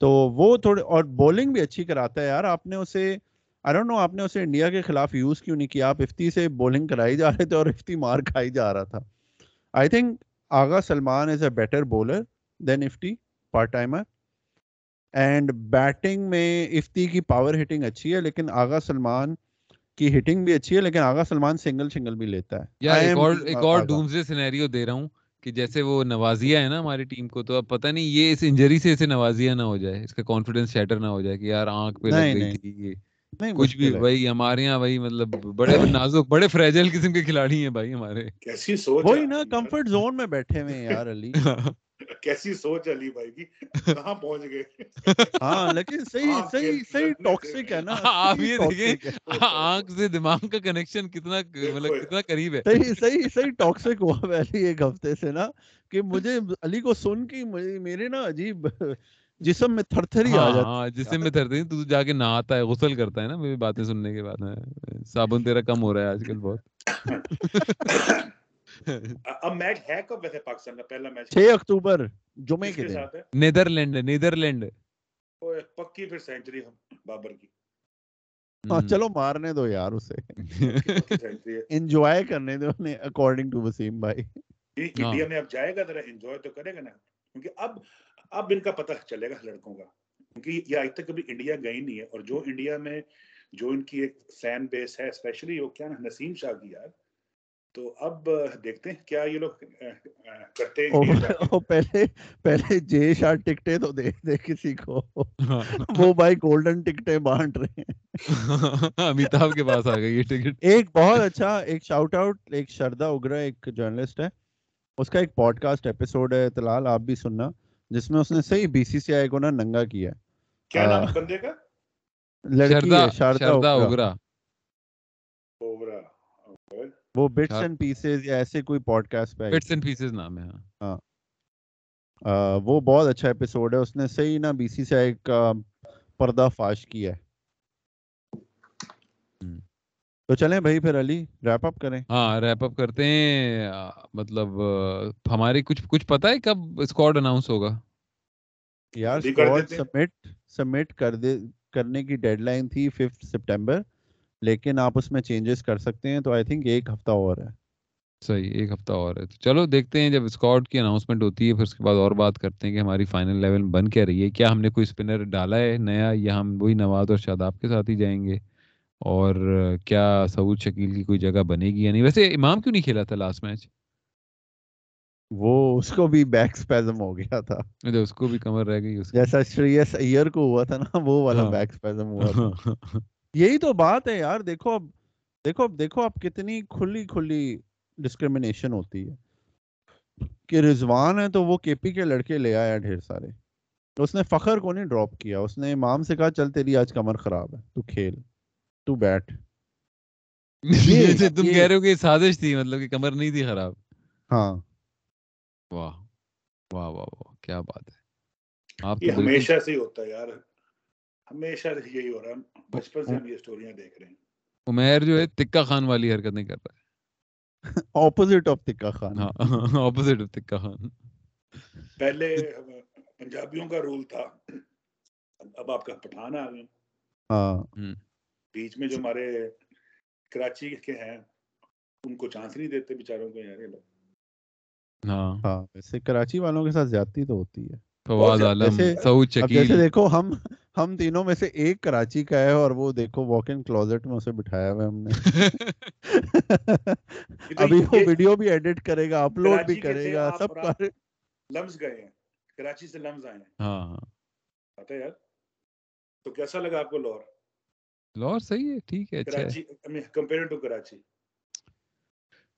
تو وہ تھوڑے، اور بولنگ بھی اچھی کراتا ہے یار۔ آپ نے اسے آئی ڈونٹ نو آپ نے اسے انڈیا کے خلاف یوز کیوں نہیں کیا؟ آپ افتی سے بولنگ کرائی جا رہے تھے اور افتی مار کھائی جا رہا تھا۔ I think Agha Salman is a better bowler than Ifti part timer and batting میں افتی کی پاور ہٹنگ اچھی ہے لیکن آغا سلمان کی ہٹنگ بھی اچھی ہے لیکن آغا سلمان سنگل سنگل بھی لیتا ہے۔ یار I ایک اور ایک. ڈومزے سینیریو دے رہا ہوں کہ جیسے وہ نوازیا ہے نا ہماری ٹیم کو تو اب پتہ نہیں یہ اس انجری سے اسے نوازیا نہ ہو جائے اس کا کانفیڈنس شیٹر نہ ہو جائے کہ یار آنکھ پہ لگ گئی تھی یہ۔ کچھ بھی وہی ہمارے یہاں وہی مطلب بڑے نازک بڑے فریجل قسم کے کھلاڑی ہیں بھائی ہمارے۔ کیسی سوچ وہی نا؟ کمفرٹ زون میں بیٹھے ہوئے ہیں یار علی۔ کیسی سوچ علی بھائی کی؟ کہاں پہنچ گئے؟ ہاں لیکن صحیح صحیح صحیح ٹاکسک ہے نا آپ یہ دیکھیں ہے۔ آنکھ سے دماغ کا کنیکشن کتنا مطلب کتنا قریب ہے۔ صحیح صحیح صحیح ٹاکسک ہوا ایک ہفتے سے نا کہ مجھے علی کو سن کے میرے نا عجیب جسم میں تھر تھر ہی آ ہاں جاتی ہاں جس سے میں تھرتے تو جا کے نہاتا ہے غسل کرتا ہے نا میری باتیں سننے کے بعد۔ میں صابن تیرا کم ہو رہا ہے آج کل بہت۔ اب میچ ہے کب ویسے پاکستان کا؟ پہلا میچ چھ اکتوبر جمعے کے دن۔ Netherland Netherland. پکی پھر سینچری بابر کی۔ ہاں چلو مارنے دو یار اسے۔ انجوائے کرنے دو انہیں اکارڈنگ ٹو وسیم بھائی یہ۔ انڈیا میں اب جائے گا ذرا انجوائے تو کرے گا نا۔ کیونکہ اب اب ان کا پتہ چلے گا لڑکوں کا۔ کیونکہ یہ آج تک کبھی انڈیا گئی نہیں ہے۔ اور جو انڈیا میں جو ان کی ایک فین بیس ہے اسپیشلی وہ کیا نا نسیم شاہ کی یار تو اب دیکھتے ہیں کیا یہ لوگ کرتے ہیں پہلے پہلے جے شاہ ٹکٹیں تو دے دے کسی کو۔ وہ بھائی گولڈن ٹکٹیں بانٹ رہے ہیں۔ امیتاب کے پاس آ گئی یہ ٹکٹ۔ ایک بہت اچھا ایک شاؤٹ آؤٹ ایک شردا اگرا ایک جرنلسٹ ہے۔ اس کا ایک پوڈ کاسٹ ایپیسوڈ ہے تلال آپ بھی سننا۔ جس میں اس نے صحیح بی سی سی آئی کو نا ننگا کیا کیا نام بندے کا؟ لڑکی ہے شاردا اگرا وہ بٹس اینڈ پیسز یا ایسے کوئی پوڈ کاسٹ پہ بٹس اینڈ پیسز نام ہے ہاں۔ وہ بہت اچھا ایپیسوڈ ہے اس نے صحیح نا بی سی سی آئی کا پردہ فاش کیا ہے۔ تو چلیں بھائی پھر علی ریپ اپ کریں۔ ہاں ریپ اپ کرتے ہیں۔ مطلب ہماری کچھ کچھ پتا ہے کب اسکواڈ اناؤنس ہوگا؟ یار اسکواڈ سبمٹ سبمٹ کر دے کرنے کی ڈیڈ لائن تھی ففتھ سپٹمبر لیکن آپ اس میں چینجز کر سکتے ہیں تو آئی تھنک ایک ہفتہ اور ہے۔ صحیح ایک ہفتہ اور ہے۔ چلو دیکھتے ہیں جب اسکواڈ کی اناؤنسمنٹ ہوتی ہے پھر اس کے بعد اور بات کرتے ہیں کہ ہماری فائنل لیول بن کیا رہی ہے۔ کیا ہم نے کوئی اسپنر ڈالا ہے نیا یا ہم وہی نواز اور شاداب کے ساتھ ہی جائیں گے؟ اور کیا سعود شکیل کی کوئی جگہ بنے گی یا نہیں؟ ویسے امام کیوں نہیں کھیلا تھا لاسٹ میچ وہ اس کو بھی بیک سپیزم ہو گیا تھا۔ اس کو بھی کمر رہ گئی جیسا شریس ایئر کو ہوا تھا نا وہ والا بیک سپیزم ہوا تھا۔ یہی تو بات ہے یار دیکھو اب دیکھو اب دیکھو اب کتنی کھلی کھلی ڈسکریمنیشن ہوتی ہے۔ کہ رضوان ہے تو وہ کے پی کے لڑکے لے آیا ڈھیر سارے۔ اس نے فخر کو نہیں ڈراپ کیا۔ اس نے امام سے کہا چل تیری آج کمر خراب ہے تو کھیل تو بیٹھ۔ تم کہہ رہے ہو کہ سازش تھی مطلب کہ کمر نہیں تھی خراب۔ ہاں۔ واہ واہ واہ واہ کیا بات ہے۔ آپ یہ ہمیشہ سے ہی ہوتا ہے یار۔ ہمیشہ یہی ہو رہا ہے۔ بچپن سے ہم یہ سٹوریاں دیکھ رہے ہیں۔ عمیر جو ہے تکا خان والی حرکت نہیں کر رہا ہے اپوزٹ آف تکا خان۔ ہاں اپوزٹ آف تکا خان۔ پہلے پنجابیوں کا رول تھا۔ اب آپ کا پٹھان آ گئے۔ ہاں۔ بیچ میں جو ہمارے کراچی کے ہیں ان کو چانس نہیں دیتے بیچاروں کو یار یہ لوگ۔ ہاں۔ ہاں ویسے کراچی والوں کے ساتھ زیادتی تو ہوتی ہے۔ فواد عالم سعود شکیل جیسے دیکھو ہم ہم تینوں میں سے ایک کراچی کا ہے اور وہ دیکھو واک ان کلوزٹ میں اسے بٹھایا ہوا ہم نے۔ ابھی وہ ویڈیو بھی ایڈٹ کرے گا اپلوڈ بھی کرے گا سب کر لمز گئے ہیں کراچی سے لمز آئے ہیں۔ ہاں ہاں۔ پتہ یار؟ تو کیسا لگا آپ کو لاہور؟ لاہور صحیح ہے ٹھیک ہے اچھا ہے۔ Karachi compare to Karachi.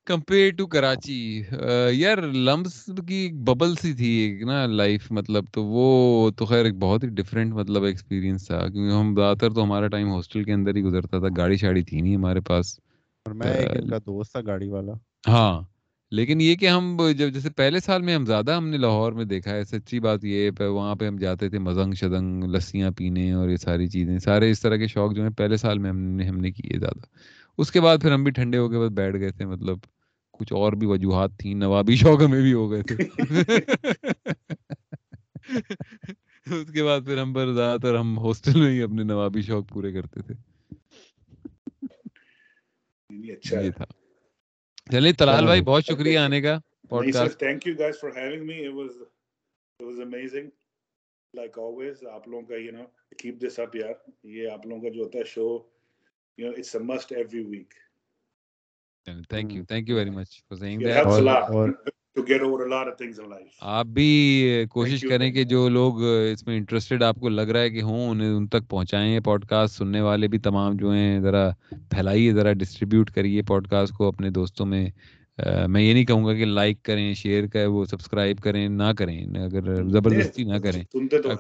Compare to Karachi یار لمبس کی ببل سی تھی ایک نا لائف مطلب تو وہ تو خیر ایک بہت ہی ڈفرینٹ مطلب ایکسپیرینس تھا کیونکہ ہم زیادہ تر تو ہمارا ٹائم ہاسٹل کے اندر ہی گزرتا تھا گاڑی شاڑی تھی نہیں ہمارے پاس اور میں ایک ان کا دوست تھا گاڑی والا ہاں لیکن یہ کہ ہم جب جیسے پہلے سال میں ہم زیادہ ہم نے لاہور میں دیکھا ہے سچی بات یہ ہے وہاں پہ ہم جاتے تھے مزنگ شدنگ لسیاں پینے اور یہ ساری چیزیں سارے اس طرح کے شوق جو ہیں پہلے سال میں ہم نے ہم نے کیے زیادہ اس کے بعد پھر ہم بھی ٹھنڈے ہو کے بس بیٹھ گئے تھے مطلب کچھ اور بھی وجوہات تھیں نوابی شوق میں بھی ہو گئے تھے۔ اس کے بعد پھر ہم پر زیادہ تر ہم ہاسٹل میں ہی اپنے نوابی شوق پورے کرتے تھے۔ اچھا یہ تھا۔ چلیے تلال بھائی بہت شکریہ آنے کا podcast thank you guys for having me it was it was amazing like always آپ لوگوں کا یو نو کیپ دس اپ یار۔ یہ آپ لوگوں کا جو ہوتا ہے show you know it's a must every week thank you thank you very much for seeing آپ بھی کوشش کریں کہ جو لوگ اس میں انٹرسٹڈ آپ کو لگ رہا ہے کہ ہوں انہیں ان تک پہنچائیں پوڈ کاسٹ سننے والے بھی تمام جو ہیں ذرا پھیلائیے ذرا ڈسٹریبیوٹ کریے پوڈ کاسٹ کو اپنے دوستوں میں میں یہ نہیں کہوں گا کہ لائک کریں شیئر کریں وہ سبسکرائب کریں نہ کریں اگر زبردستی نہ کریں۔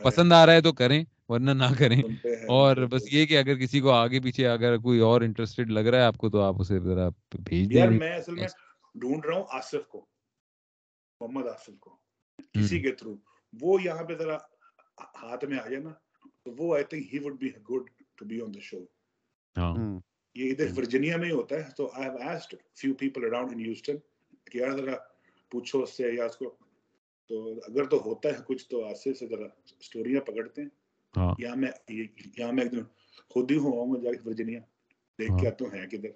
پسند آ رہا ہے تو کریں ورنہ نہ کریں۔ اور بس یہ کہ اگر کسی کو آگے پیچھے اگر کوئی اور انٹرسٹڈ لگ رہا ہے آپ کو تو آپ اسے ذرا بھیج دیں۔ میں اصل میں ڈھونڈ رہا ہوں آصف کو محمد آصف کو کسی کے تھرو وہ یہاں پہ ذرا ہاتھ میں آ جائے نا تو وہ I think he would be good to be on the show یہ ادھر ورجینیا میں ہی ہوتا ہے تو I have asked few people around in Houston کہ یار ذرا پوچھو اس سے یا اس کو۔ تو اگر تو ہوتا ہے کچھ تو آصف سے ذرا سٹوریاں پکڑتے ہیں۔ یہاں میں یہاں میں ایک دن خود ہی ہوں گا جا کے ورجینیا دیکھ کے آتا ہوں ہے کدھر۔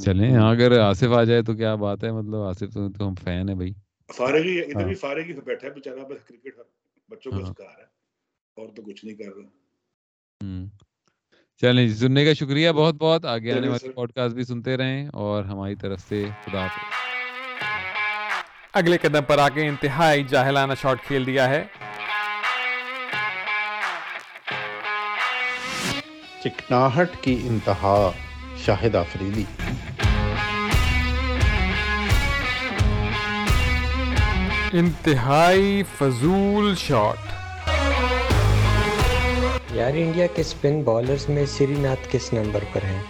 چلیں اگر آصف آ جائے تو کیا بات ہے؟ مطلب آصف تو ہم فین ہیں بھائی۔ فارغ ہی ادھر بھی فارغ ہی بیٹھا ہے بیچارہ بس کرکٹ بچوں کو سکھا رہا ہے۔ اور تو کچھ نہیں کر رہا۔ چلیں جی سننے کا شکریہ بہت بہت۔ آگے آنے والے۔ پوڈ کاسٹ بھی سنتے رہیں اور ہماری طرف سے خدا حافظ۔ اگلے قدم پر آ کے انتہائی جاہلانہ شاٹ کھیل دیا ہے۔ چکناہٹ کی انتہا شاہد آفریدی۔ انتہائی فضول شاٹ۔ یار انڈیا کے اسپن بالرز میں سری ناتھ کس نمبر پر ہیں؟